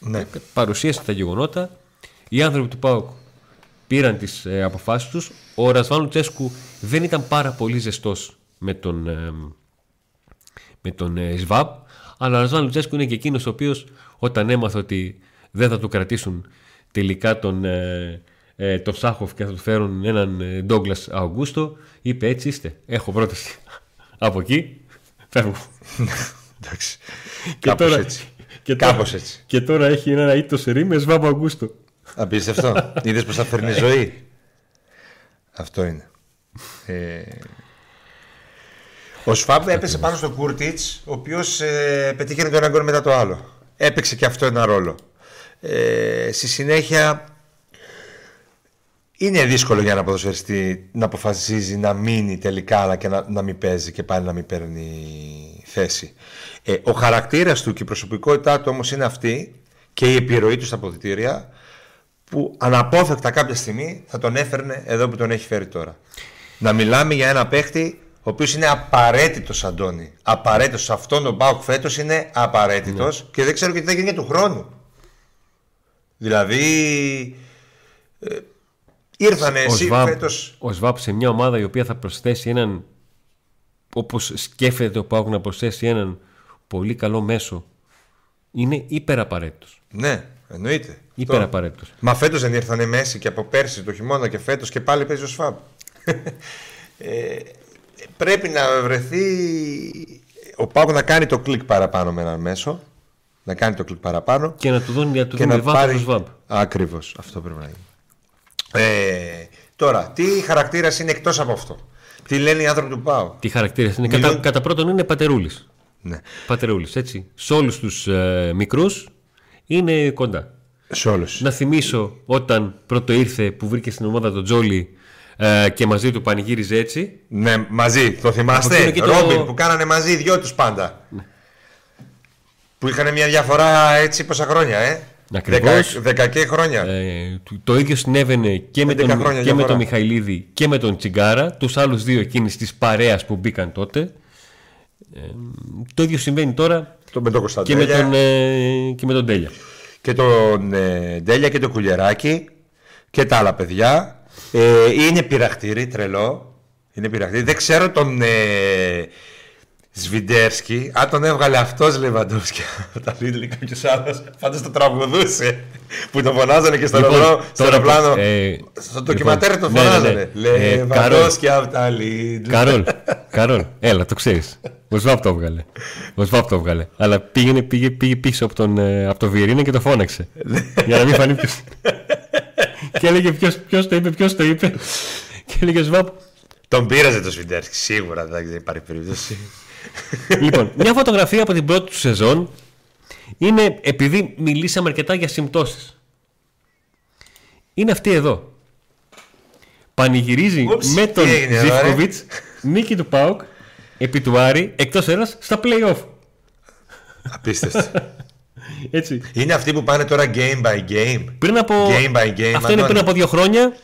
Ναι. παρουσίασε τα γεγονότα. Οι άνθρωποι του ΠΑΟΚ πήραν τις ε, αποφάσεις τους. Ο Ρασβάν Λουτσέσκου δεν ήταν πάρα πολύ ζεστός με τον, ε, με τον ε, ΣΒΑΠ. Αλλά ο Ρασβάν Λουτσέσκου είναι και εκείνος ο οποίος όταν έμαθε ότι δεν θα του κρατήσουν τελικά τον, ε, ε, τον Σάχοφ και θα του φέρουν έναν ε, Ντόγκλας Αουγκούστο είπε έτσι είστε, έχω πρόταση. Από εκεί φεύγω. Εντάξει. Και Κάπως τώρα- έτσι. Και τώρα, Κάπως έτσι. και τώρα έχει ένα ήττο σερί με ΣΒΑΠ Αουγκούστο. Απίστευτο. Είδες πώ θα φέρνει ζωή; Αυτό είναι. Ε... Ο Σφάμπ έπεσε πάνω στο Κούρτιτς, ο οποίος ε, πετύχαινε το ένα γκολ μετά το άλλο. Έπαιξε και αυτό ένα ρόλο. Ε, στη συνέχεια είναι δύσκολο για ένα ποδοσφαιριστή να αποφασίζει να μείνει τελικά αλλά και να, να μην παίζει και πάλι να μην παίρνει θέση. Ε, ο χαρακτήρας του και η προσωπικότητά του όμως είναι αυτή και η επιρροή του στα αποδητήρια που αναπόφευκτα κάποια στιγμή θα τον έφερνε εδώ που τον έχει φέρει τώρα. Να μιλάμε για ένα παίχτη ο οποίος είναι απαραίτητος, Αντώνη. Απαραίτητος. Σε αυτόν τον Μπάουκ φέτος είναι απαραίτητος και δεν ξέρω και τι θα γίνει για του χρόνου. Δηλαδή. Ε, ήρθανε ο εσύ ΣΒΑΠ, φέτος ο ΣΒΑΠ σε μια ομάδα η οποία θα προσθέσει έναν όπως σκέφτεται ο Πάουκ να προσθέσει έναν πολύ καλό μέσο είναι υπεραπαραίτητος. Ναι, εννοείται. Υπεραπαραίτητος. Μα φέτος δεν ήρθανε Μέση και από πέρσι το χειμώνα και φέτος και πάλι παίζει ο Σφάμπ. ε, πρέπει να βρεθεί ο Πάουκ να κάνει το κλικ παραπάνω με έναν μέσο να κάνει το κλικ παραπάνω Και να του δουν για του και δούμε να βάθος πάρει. το σβάμπ. Ακριβώς. Αυτό πρέπει να γίνει. Ε, τώρα, τι χαρακτήρας είναι εκτός από αυτό; Τι λένε οι άνθρωποι του ΠΑΟ; Τι χαρακτήρες είναι; Μιλούν- Κατά, κατά πρώτον είναι πατερούλης. Ναι. Πατερούλης, έτσι. Σε όλους τους ε, μικρούς είναι κοντά. Σε όλους. Να θυμίσω όταν πρώτο ήρθε που βρήκε στην ομάδα τον Τζόλι ε, και μαζί του πανηγύριζε έτσι. Ναι, μαζί. Το Από θυμάστε. εκείνο και το- Ρόμπιν που κάνανε μαζί οι δυο τους πάντα. Που είχαν μια διαφορά έτσι πόσα χρόνια, ε; Ακριβώς. Δεκα, δεκακέ χρόνια. Ε, το- το ίδιο συνέβαινε και με 11 τον, χρόνια και με διαφορά. τον Μιχαηλίδη και με τον Τσιγκάρα, τους άλλους δύο εκείνης της παρέας που μπήκαν τότε. Ε, το ίδιο συμβαίνει τώρα Το με τον και με Κωνσταντέλια. τον, ε, και με τον Τέλια. και τον ε, Ντέλια και τον Κουλιεράκη και τα άλλα παιδιά. Ε, είναι πειραχτήρι, τρελό. Είναι πειραχτήρι. Δεν ξέρω τον ε, Σβιντέρσκι. Αν τον έβγαλε αυτός Λεβαντόφσκι από τα Λίτλ ή κάποιος άλλος, πάντω το τραγουδούσε. Που τον φωνάζανε και στο Λοιπόν, αεροπλάνο. Στο τώρα, αεροπλάνο. ε, στο ντοκιματέρ τον ναι, ναι, ναι. φωνάζανε. Ε, Λεβαντόφσκι από τα Λίτλ. Καρόλ, Καρόλ, έλα, το ξέρεις. Ο Σβάπ το έβγαλε. Ο Σβάπ το έβγαλε. Αλλά πήγαινε, πήγε, πήγε πίσω από τον, ε, από το Βιερίνα και το φώναξε. για να μην φανεί ποιο. και έλεγε ποιος το είπε, ποιος το είπε. και έλεγε ο Σβάπ. Τον πήραζε το Σβιντέρσκι, σίγουρα δεν υπάρχει περίπτωση. Λοιπόν, μια φωτογραφία από την πρώτη του σεζόν είναι επειδή μιλήσαμε αρκετά για συμπτώσεις. Είναι αυτή εδώ. Πανηγυρίζει Oops, με τι τον έγινε εδώ, ρε; Ζίβκοβιτς, νίκη του ΠΑΟΚ, επί του Άρη, εκτός έδρας, στα play-off. Απίστευτο. Έτσι. Είναι αυτοί που πάνε τώρα game by game. Πριν από... Game by game, Αυτό είναι Αντώνη. πριν από δύο χρόνια,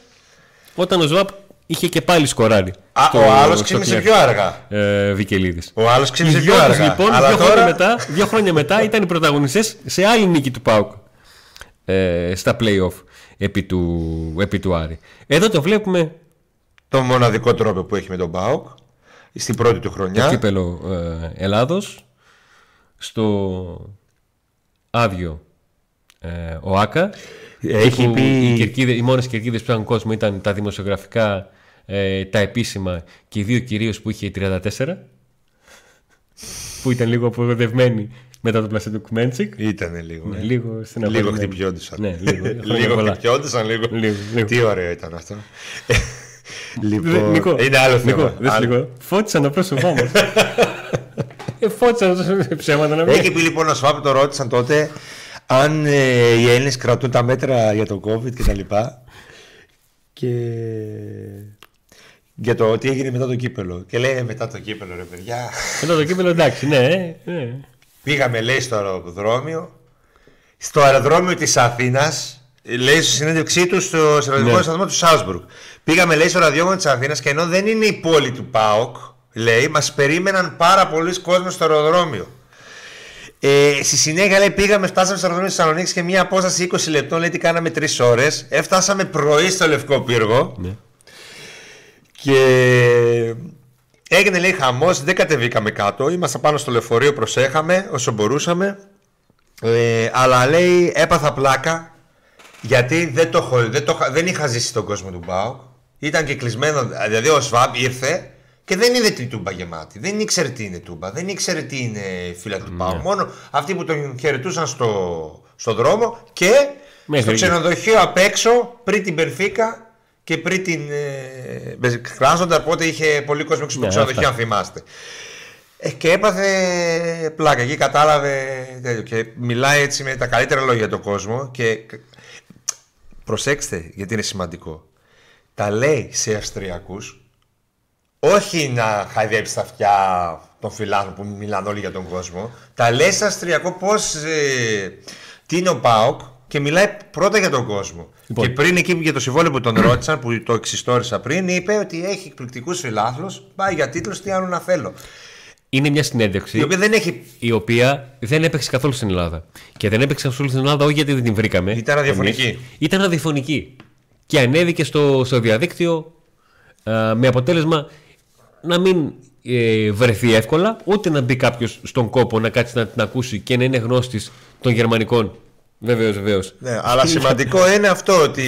όταν ο Σβαμπ είχε και πάλι σκοράρει. Α, στο- ο άλλος στο ξύπνησε Κιάκ. πιο αργά. Ε, Βικελίδης. Ο άλλος Οι ξύπνησε δυο πιο τους, αργά. λοιπόν, Αλλά δύο, χρόνια τώρα. μετά, δύο χρόνια μετά ήταν οι πρωταγωνιστές σε άλλη νίκη του ΠΑΟΚ ε, στα play-off επί του, επί του Άρη. Εδώ το βλέπουμε Το μοναδικό τρόπο που έχει με τον Μπάουκ στην πρώτη του το χρονιά. κύπελο ε, Ελλάδος στο άδειο ε, ο Άκα Έχει που πει- οι, κερκίδες, οι μόνες κερκίδες που είχαν κόσμο ήταν τα δημοσιογραφικά ε, τα επίσημα και οι δύο κυρίως που είχε η 34 που ήταν λίγο απογοητευμένοι μετά το πλασέ του Κουμέντσικ Ήταν λίγο. Ναι, ε. λίγο στην Λίγο χτυπιόντουσαν. Ναι, λίγο. Χρόνια λίγο πολλά. χτυπιόντουσαν, λίγο. Λίγο, λίγο. Τι ωραίο ήταν αυτό. Δε- λοιπόν, Νικό, είναι άλλο Νικό, θέμα. δες Άλλο. λίγο. Φώτισαν το πρόσωπό μας. ε, φώτισαν το ψέματα να μην. Έχει πει λοιπόν ο Σφάπ, το ρώτησαν τότε αν ε, οι Έλληνες κρατούν τα μέτρα για το COVID και τα λοιπά. Και για το τι έγινε μετά το κύπελο. Και λέει «Ε, μετά το κύπελο, ρε παιδιά. Μετά το κύπελο εντάξει, ναι, ε, ναι. Πήγαμε, λέει, στο αεροδρόμιο. Στο αεροδρόμιο της Αθήνας, λέει στη συνέντευξή τους στο ραδιοφωνικό Ναι. σταθμό του Σάουσμπουργκ. Πήγαμε, λέει, στο ραδιόφωνο της Αθήνας και ενώ δεν είναι η πόλη του ΠΑΟΚ, λέει, μας περίμεναν πάρα πολλοί κόσμοι στο αεροδρόμιο. Ε, στη συνέχεια λέει πήγαμε, φτάσαμε στο αεροδρόμιο της Θεσσαλονίκης και μία απόσταση 20 λεπτών, λέει τι κάναμε 3 ώρες. Έφτασαμε πρωί στο Λευκό Πύργο. Ναι. Και έγινε λέει χαμός, δεν κατεβήκαμε κάτω. Ήμασταν πάνω στο λεωφορείο, προσέχαμε όσο μπορούσαμε. Ε, αλλά λέει έπαθα πλάκα γιατί δεν, το, έχω- δεν, το, είχα- δεν είχα ζήσει τον κόσμο του Μπάουκ. Ήταν και κλεισμένο. Δηλαδή ο Σβάμπ ήρθε και δεν είδε την τούμπα γεμάτη. Δεν ήξερε τι είναι τούμπα. Δεν ήξερε τι είναι φίλα του Μπάουκ. Μόνο αυτοί που τον χαιρετούσαν στο, στο δρόμο και Μέχρι στο εκεί. ξενοδοχείο απ' έξω πριν την Περφίκα και πριν την. Ε, Κράζοντα, οπότε είχε πολύ κόσμο έξω στο Ναι, ξενοδοχείο, αυτά. αν θυμάστε. Ε, και έπαθε πλάκα εκεί, κατάλαβε τέτοιο. Και μιλάει έτσι με τα καλύτερα λόγια για τον κόσμο. Και προσέξτε, γιατί είναι σημαντικό. Τα λέει σε Αυστριακούς, όχι να χαϊδέψει τα αυτιά των φιλάνων που μιλάνε όλοι για τον κόσμο. Τα λέει σε Αυστριακό πώς. τι είναι ο Πάοκ και μιλάει πρώτα για τον κόσμο. Λοιπόν. Και πριν εκεί για το συμβόλαιο που τον ρώτησαν, που το εξιστόρισα πριν, είπε ότι έχει εκπληκτικούς φιλάθλους. Πάει για τίτλο, τι άλλο να θέλω. Είναι μια συνέντευξη Η οποία δεν έχει. η οποία δεν έπαιξε καθόλου στην Ελλάδα. Και δεν έπαιξε καθόλου στην Ελλάδα όχι γιατί δεν την βρήκαμε. Ήταν ραδιοφωνική. εμείς. Ήταν ραδιοφωνική. Και ανέβηκε στο, στο διαδίκτυο α, με αποτέλεσμα να μην ε, βρεθεί εύκολα, ούτε να μπει κάποιος στον κόπο να κάτσει να την ακούσει και να είναι γνώστης των γερμανικών. Βεβαίως, βεβαίως. Ναι, αλλά σημαντικό είναι αυτό ότι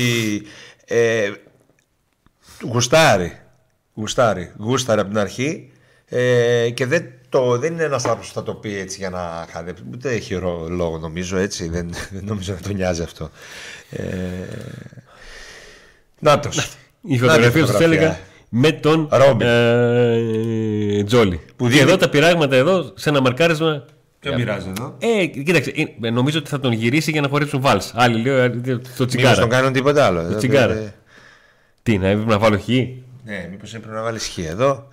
ε, γουστάρει. Γουστάρει. Γούσταρε από την αρχή ε, και δεν το, δεν είναι ένας άνθρωπος που θα το πει έτσι για να χαδέψει. Ούτε έχει ρο- λόγο νομίζω έτσι. Δεν, δεν νομίζω να τον νοιάζει αυτό. Ε, Νάτος. Η φωτογραφία του έλεγα με τον Ρόμπιν. ε, Τζόλι. Που και δίνει- εδώ τα πειράγματα εδώ σε ένα μαρκάρισμα. Ποιο μοιράζει εδώ. Ε, κοίταξε, ε, νομίζω ότι θα τον γυρίσει για να χορέψουν βάλς. Άλλοι λέω ε, το Μήπως τσιγκάρα. τον κάνουν τίποτα άλλο. Εδώ, τσιγκάρα. ε, Τι, να, να βάλω χ; Ναι, μήπως έπρεπε να βάλεις χ εδώ.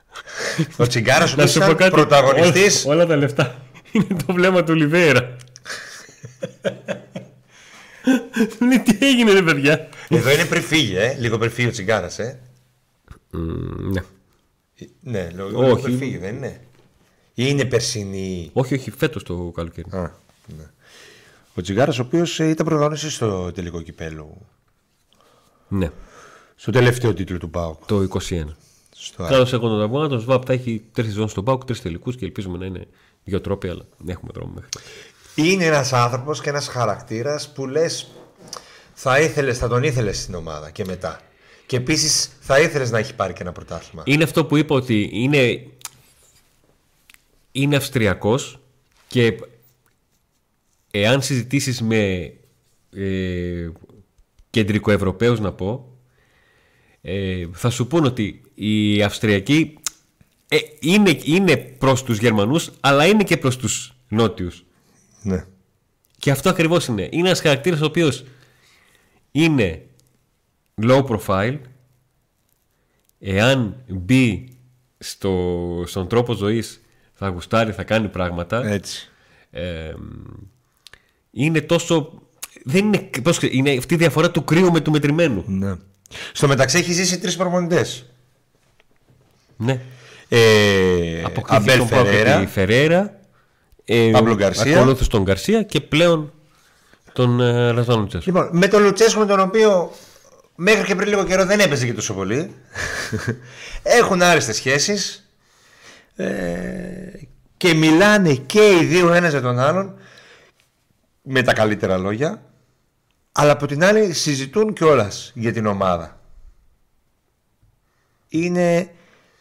Ο Τσιγκάρας ο Να οποίος σου πω ήταν κάτι. πρωταγωνιστής Όλα, όλα τα λεφτά είναι το βλέμμα του Λιβέρα. Λέει τι έγινε ρε παιδιά; Εδώ είναι πριν φύγει, ε. Λίγο πριν φύγει ο Τσιγκάρας, ε. ναι. Ναι, λίγο Όχι. λίγο πριν φύγει, δεν είναι. Ή είναι περσινή; Όχι, όχι, φέτος το καλοκαίρι. Α, ναι. Ο Τσιγκάρας ο οποίος ε, ήταν πρωταγωνιστής στο τελικό κυπέλο. Ναι, Στο τελευταίο τίτλο του ΠΑΟΚ. το 21. Στο Κάτω σε τον αγώνα, το ΣΒΑΠ θα έχει τρεις σεζόν στον Πάουκ, τρεις τελικούς και ελπίζουμε να είναι δύο τρόποι, αλλά έχουμε δρόμο μέχρι. τότε. Είναι ένας άνθρωπος και ένας χαρακτήρας που λες θα, ήθελες, θα τον ήθελες στην ομάδα και μετά. Και επίσης θα ήθελες να έχει πάρει και ένα πρωτάθλημα. Είναι αυτό που είπα ότι είναι, είναι Αυστριακός και εάν συζητήσεις με ε, κεντρικοευρωπαίους να πω ε, θα σου πούν ότι οι Αυστριακοί ε, είναι, είναι προς τους Γερμανούς αλλά είναι και προς τους Νότιους Ναι. Και αυτό ακριβώς είναι. Είναι ένας χαρακτήρας ο οποίος είναι low profile. Εάν μπει στο, στον τρόπο ζωής θα γουστάρει, θα κάνει πράγματα. Έτσι. Ε, είναι τόσο... Δεν είναι, πώς, είναι αυτή η διαφορά του κρύου με του μετρημένου. Ναι. Στο μεταξύ έχει ζήσει τρεις προπονητές. Ναι. Ε, Αποκτήθηκε Αμπέλ τον Πάοκ Φερέρα. επί Φερέρα. Ε, Παύλο Γκαρσία. Ακολούθως τον Γκαρσία και πλέον τον ε, Ραζάνο Τσέσου. Λοιπόν, με τον Λουτσέσκο με τον οποίο μέχρι και πριν λίγο καιρό δεν έπαιζε και τόσο πολύ. Έχουν άριστες σχέσεις ε, και μιλάνε και οι δύο ένας για τον άλλον με τα καλύτερα λόγια αλλά από την άλλη συζητούν κιόλας για την ομάδα. Είναι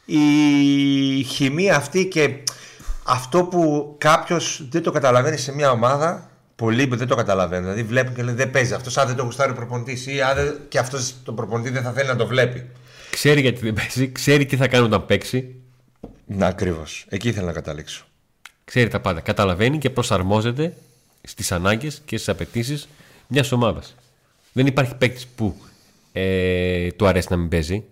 η χημεία αυτή και αυτό που κάποιος δεν το καταλαβαίνει σε μια ομάδα πολλοί που δεν το καταλαβαίνουν. Δηλαδή βλέπουν και λένε δεν παίζει αυτός, αν δεν το γουστάρει ο προπονητής ή αν δεν- και αυτός το προπονητή δεν θα θέλει να το βλέπει. Ξέρει γιατί δεν παίζει, ξέρει τι θα κάνει όταν παίξει. Να ακριβώς. Εκεί ήθελα να καταλήξω. Ξέρει τα πάντα. Καταλαβαίνει και προσαρμόζεται στις ανάγκες και στις απαιτήσεις μιας ομάδας. Δεν υπάρχει παίκτης που ε, του αρέσει να μην παίζει.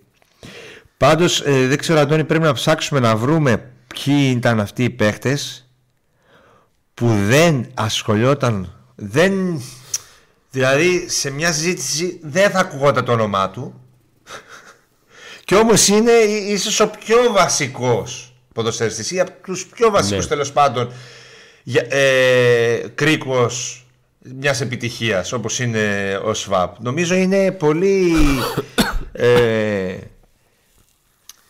Πάντως ε, δεν ξέρω, Αντώνη, πρέπει να ψάξουμε να βρούμε ποιοι ήταν αυτοί οι παίχτε που δεν ασχολιόταν. Δεν. Δηλαδή σε μια συζήτηση δεν θα ακουγόταν το όνομά του. Και όμως είναι ίσως ο πιο βασικός ποδοσφαιριστής ή από τους πιο βασικούς Ναι. τέλος πάντων για- ε, κρίκος μιας επιτυχίας όπως είναι ο ΣΒΑΠ. Νομίζω είναι πολύ... ε,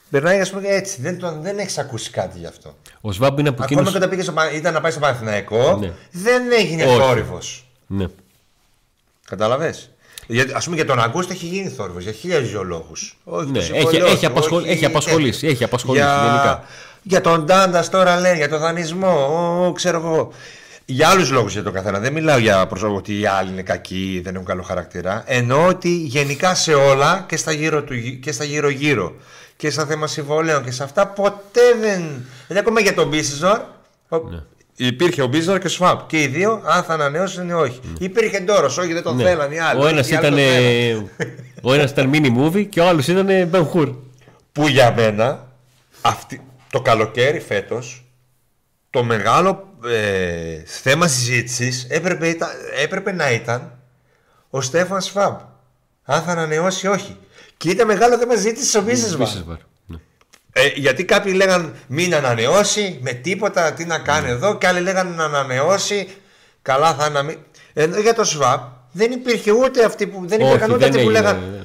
περνάει ας πούμε έτσι, δεν, τον, δεν έχεις ακούσει κάτι γι' αυτό. Ο Σβάμπ είναι από Ακόμα εκείνου. και όταν πήγε στο, Πα- ήταν να πάει στο Παναθηναϊκό Ναι. δεν έγινε Όχι. θόρυβος. Ναι. Καταλαβες. Γιατί, ας πούμε για τον Αγκούστο έχει γίνει θόρυβος για χίλιους δυο λόγους. Όχι Ναι, το έχει- συμβόλαιό έχει του, απασχολ- όχι έχει απασχολήσει, τέτοιο. έχει απασχολήσει για... γενικά. Για τον Ντάντα τώρα λένε, για τον δανεισμό, ο, ξέρω εγώ. Για άλλους λόγους για τον καθένα. Δεν μιλάω για προσώπο ότι οι άλλοι είναι κακοί, δεν έχουν καλό χαρακτήρα. Εννοώ ότι γενικά σε όλα και στα γύρω του γυ- και στα γύρω-γύρω και στα θέμα συμβολέων και σε αυτά ποτέ δεν. Δηλαδή ακόμα για τον Μπίσιζορ. Υπήρχε ο Μπίζορ και ο Σφαπ. Και οι δύο, αν θα ανανεώσουν ή όχι. Υπήρχε Ντόρος, όχι δεν τον Ναι. θέλαν οι άλλοι. Ο όχι, ένας οι άλλοι ήταν, τον θέλαν. ο ένας ήταν mini movie και ο άλλος ήταν Ben Hur. Που για μένα αυτή, το καλοκαίρι φέτος το μεγάλο ε, θέμα συζήτησης έπρεπε, ήταν- έπρεπε να ήταν ο Στέφαν Σφαμπ. Αν θα ανανεώσει ή όχι. Και ήταν μεγάλο θέμα συζήτησης ο Μπίσεσβαρ. Μπίσεσβαρ. Ναι. Ε, γιατί κάποιοι λέγαν μην ανανεώσει με τίποτα, τι να κάνει εδώ, και άλλοι λέγαν να ανανεώσει, καλά θα να μην. Ενώ για το Σβάπ δεν υπήρχε ούτε αυτοί που δεν Όχι, υπήρχαν ούτε δεν αυτοί που έγινε, λέγαν. ναι.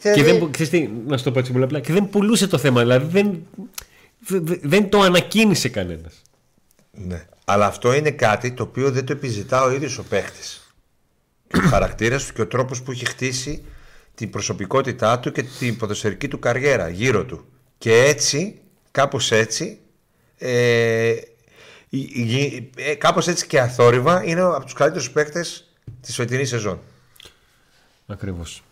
Δηλαδή, Και δεν, που- ξέρεις τι, να σου το πω έτσι πολύ απλά, και δεν πουλούσε το θέμα. Δηλαδή δεν, δε- δεν το ανακοίνησε κανένας. Ναι. Αλλά αυτό είναι κάτι το οποίο δεν το επιζητά ο ίδιος ο παίχτης. ο χαρακτήρας του και ο τρόπος που έχει χτίσει την προσωπικότητά του και την ποδοσφαιρική του καριέρα γύρω του. Και έτσι, κάπως έτσι, ε, ε, κάπως έτσι και αθόρυβα είναι από τους καλύτερους παίκτες της φετινής σεζόν. Ακριβώς.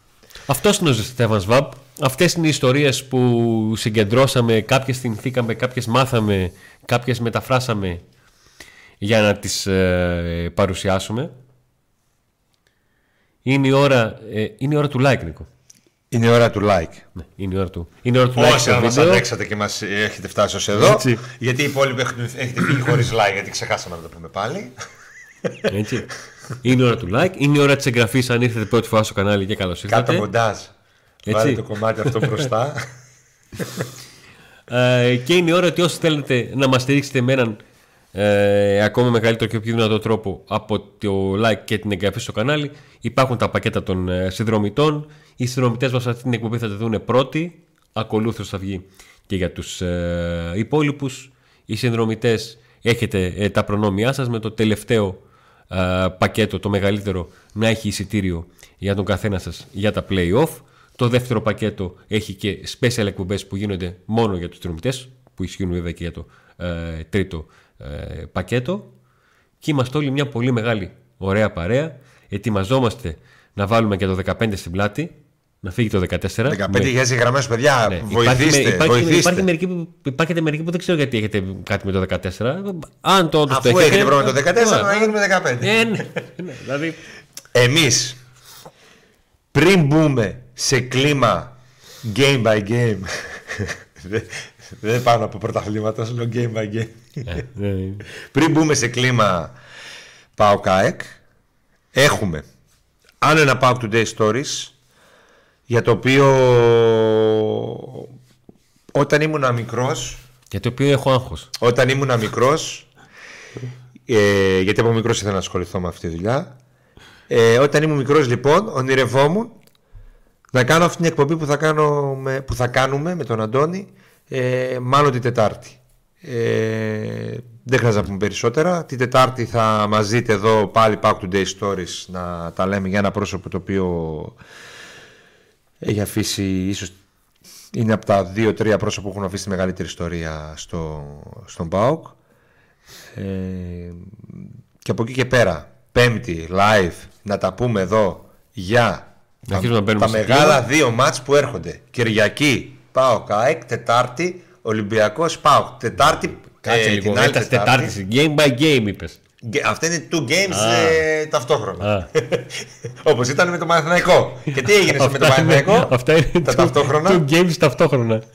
Αυτός είναι ο Στέφαν Σβάμπ. Αυτές είναι οι ιστορίες που συγκεντρώσαμε, κάποιες θυμηθήκαμε, κάποιες μάθαμε, κάποιες μεταφράσαμε για να τις ε, παρουσιάσουμε. Είναι η ώρα, ε, είναι η ώρα του like, Νίκο. Είναι η ώρα του like. Ναι, είναι η ώρα του, είναι η ώρα του like. Όσοι να μας αντέξατε και μας έχετε φτάσει ως εδώ. Έτσι. Γιατί οι υπόλοιποι έχετε, έχετε φύγει χωρίς like, γιατί ξεχάσαμε να το πούμε πάλι. Έτσι. είναι η ώρα του like. Είναι η ώρα της εγγραφής αν ήρθατε πρώτη φορά στο κανάλι και καλώς ήρθατε. Κάτω μοντάζ. Έτσι. Βάλε το κομμάτι αυτό μπροστά. Ε, και είναι η ώρα ότι όσοι θέλετε να μας στηρίξετε με έναν ε, ακόμα μεγαλύτερο και πιο δυνατό τρόπο από το like και την εγγραφή στο κανάλι. Υπάρχουν τα πακέτα των ε, συνδρομητών. Οι συνδρομητές μας αυτή την εκπομπή θα τη δουν πρώτοι. Ακολούθως θα βγει και για τους ε, υπόλοιπους. Οι συνδρομητές έχετε ε, τα προνόμια σας με το τελευταίο ε, πακέτο το μεγαλύτερο να έχει εισιτήριο για τον καθένα σας για τα play-off. Το δεύτερο πακέτο έχει και special εκπομπές που γίνονται μόνο για τους συνδρομητές που ισχύουν βέβαια και για το ε, τρίτο ε, πακέτο και είμαστε όλοι μια πολύ μεγάλη ωραία παρέα ετοιμαζόμαστε να βάλουμε και το 15 στην πλάτη να φύγει το 14 15 χιλιάδες γραμμές παιδιά, ναι, βοηθήστε, υπάρχει, βοηθήστε. Υπάρχει, μερικοί, που- υπάρχετε μερικοί που δεν ξέρω γιατί έχετε κάτι με το 14. Αν το όντως Αφού το έχετε πρόβλημα το 14 Ναι. να γίνουμε 15. Ε, ναι, ναι, δηλαδή, Εμείς πριν μπούμε σε κλίμα game by game δεν- δεν πάνω από πρωταθλήματα, σου λέω game by game. ε, ναι, Πριν μπούμε σε κλίμα Πάω ΚΑΕΚ έχουμε άλλο ένα Πάω Today Stories για το οποίο όταν ήμουν μικρός για το οποίο έχω άγχος. όταν ήμουν μικρός ε, γιατί από μικρός ήθελα να ασχοληθώ με αυτή τη δουλειά ε, όταν ήμουν μικρός λοιπόν ονειρευόμουν να κάνω αυτή την εκπομπή που θα, κάνω με, που θα κάνουμε με τον Αντώνη ε, μάλλον την Τετάρτη ε, δεν χρειάζεται να πούμε περισσότερα την Τετάρτη θα μας δείτε εδώ πάλι Pack Today Stories να τα λέμε για ένα πρόσωπο το οποίο έχει αφήσει ίσως είναι από τα δύο-τρία πρόσωπα που έχουν αφήσει τη μεγαλύτερη ιστορία στο, στον ΠΑΟΚ. Ε, και από εκεί και πέρα, πέμπτη, live, να τα πούμε εδώ για Να αρχίσουμε να τα, μπαίνουμε τα σε μεγάλα δύο μάτς που έρχονται. Κυριακή, ΠΑΟΚ ΑΕΚ, Τετάρτη, Ολυμπιακός ΠΑΟΚ. Τετάρτη, Κάτσε ε, λίγο. την άλλη Έτας Τετάρτη. Τετάρτης. Game by game είπες. Γκ- Αυτά είναι two games Α. ε, ταυτόχρονα. Α. Όπως ήταν με το Παναθηναϊκό. και τι έγινε με το Αυτά είναι- Παναθηναϊκό; Αυτά είναι τα two- ταυτόχρονα; two games ταυτόχρονα.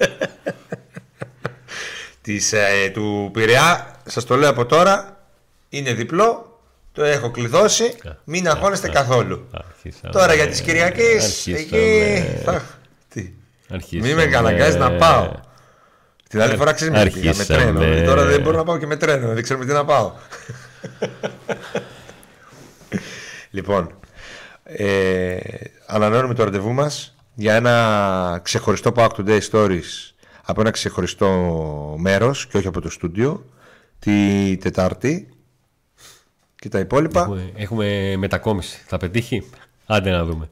της, ε, του Πειραιά, σας το λέω από τώρα, είναι διπλό, το έχω κλειδώσει, μην αγχώνεστε καθόλου. Αρχίσαμε. Τώρα για τις Κυριακής, Αρχίσαμε. εκεί... θα- Τι, Αρχίσαμε. μην με καναγκάζει να πάω. Την άλλη φορά ξέρεις με πήγα με Αρχίσαμε. τρένο, τώρα δεν μπορώ να πάω και με τρένο, δεν ξέρω με τι να πάω. λοιπόν, ε, ανανεώνουμε το ραντεβού μας για ένα ξεχωριστό Pack Today Stories από ένα ξεχωριστό μέρος και όχι από το στούντιο τη Τετάρτη και τα υπόλοιπα Έχουμε, έχουμε μετακόμιση. Θα πετύχει; Άντε να δούμε.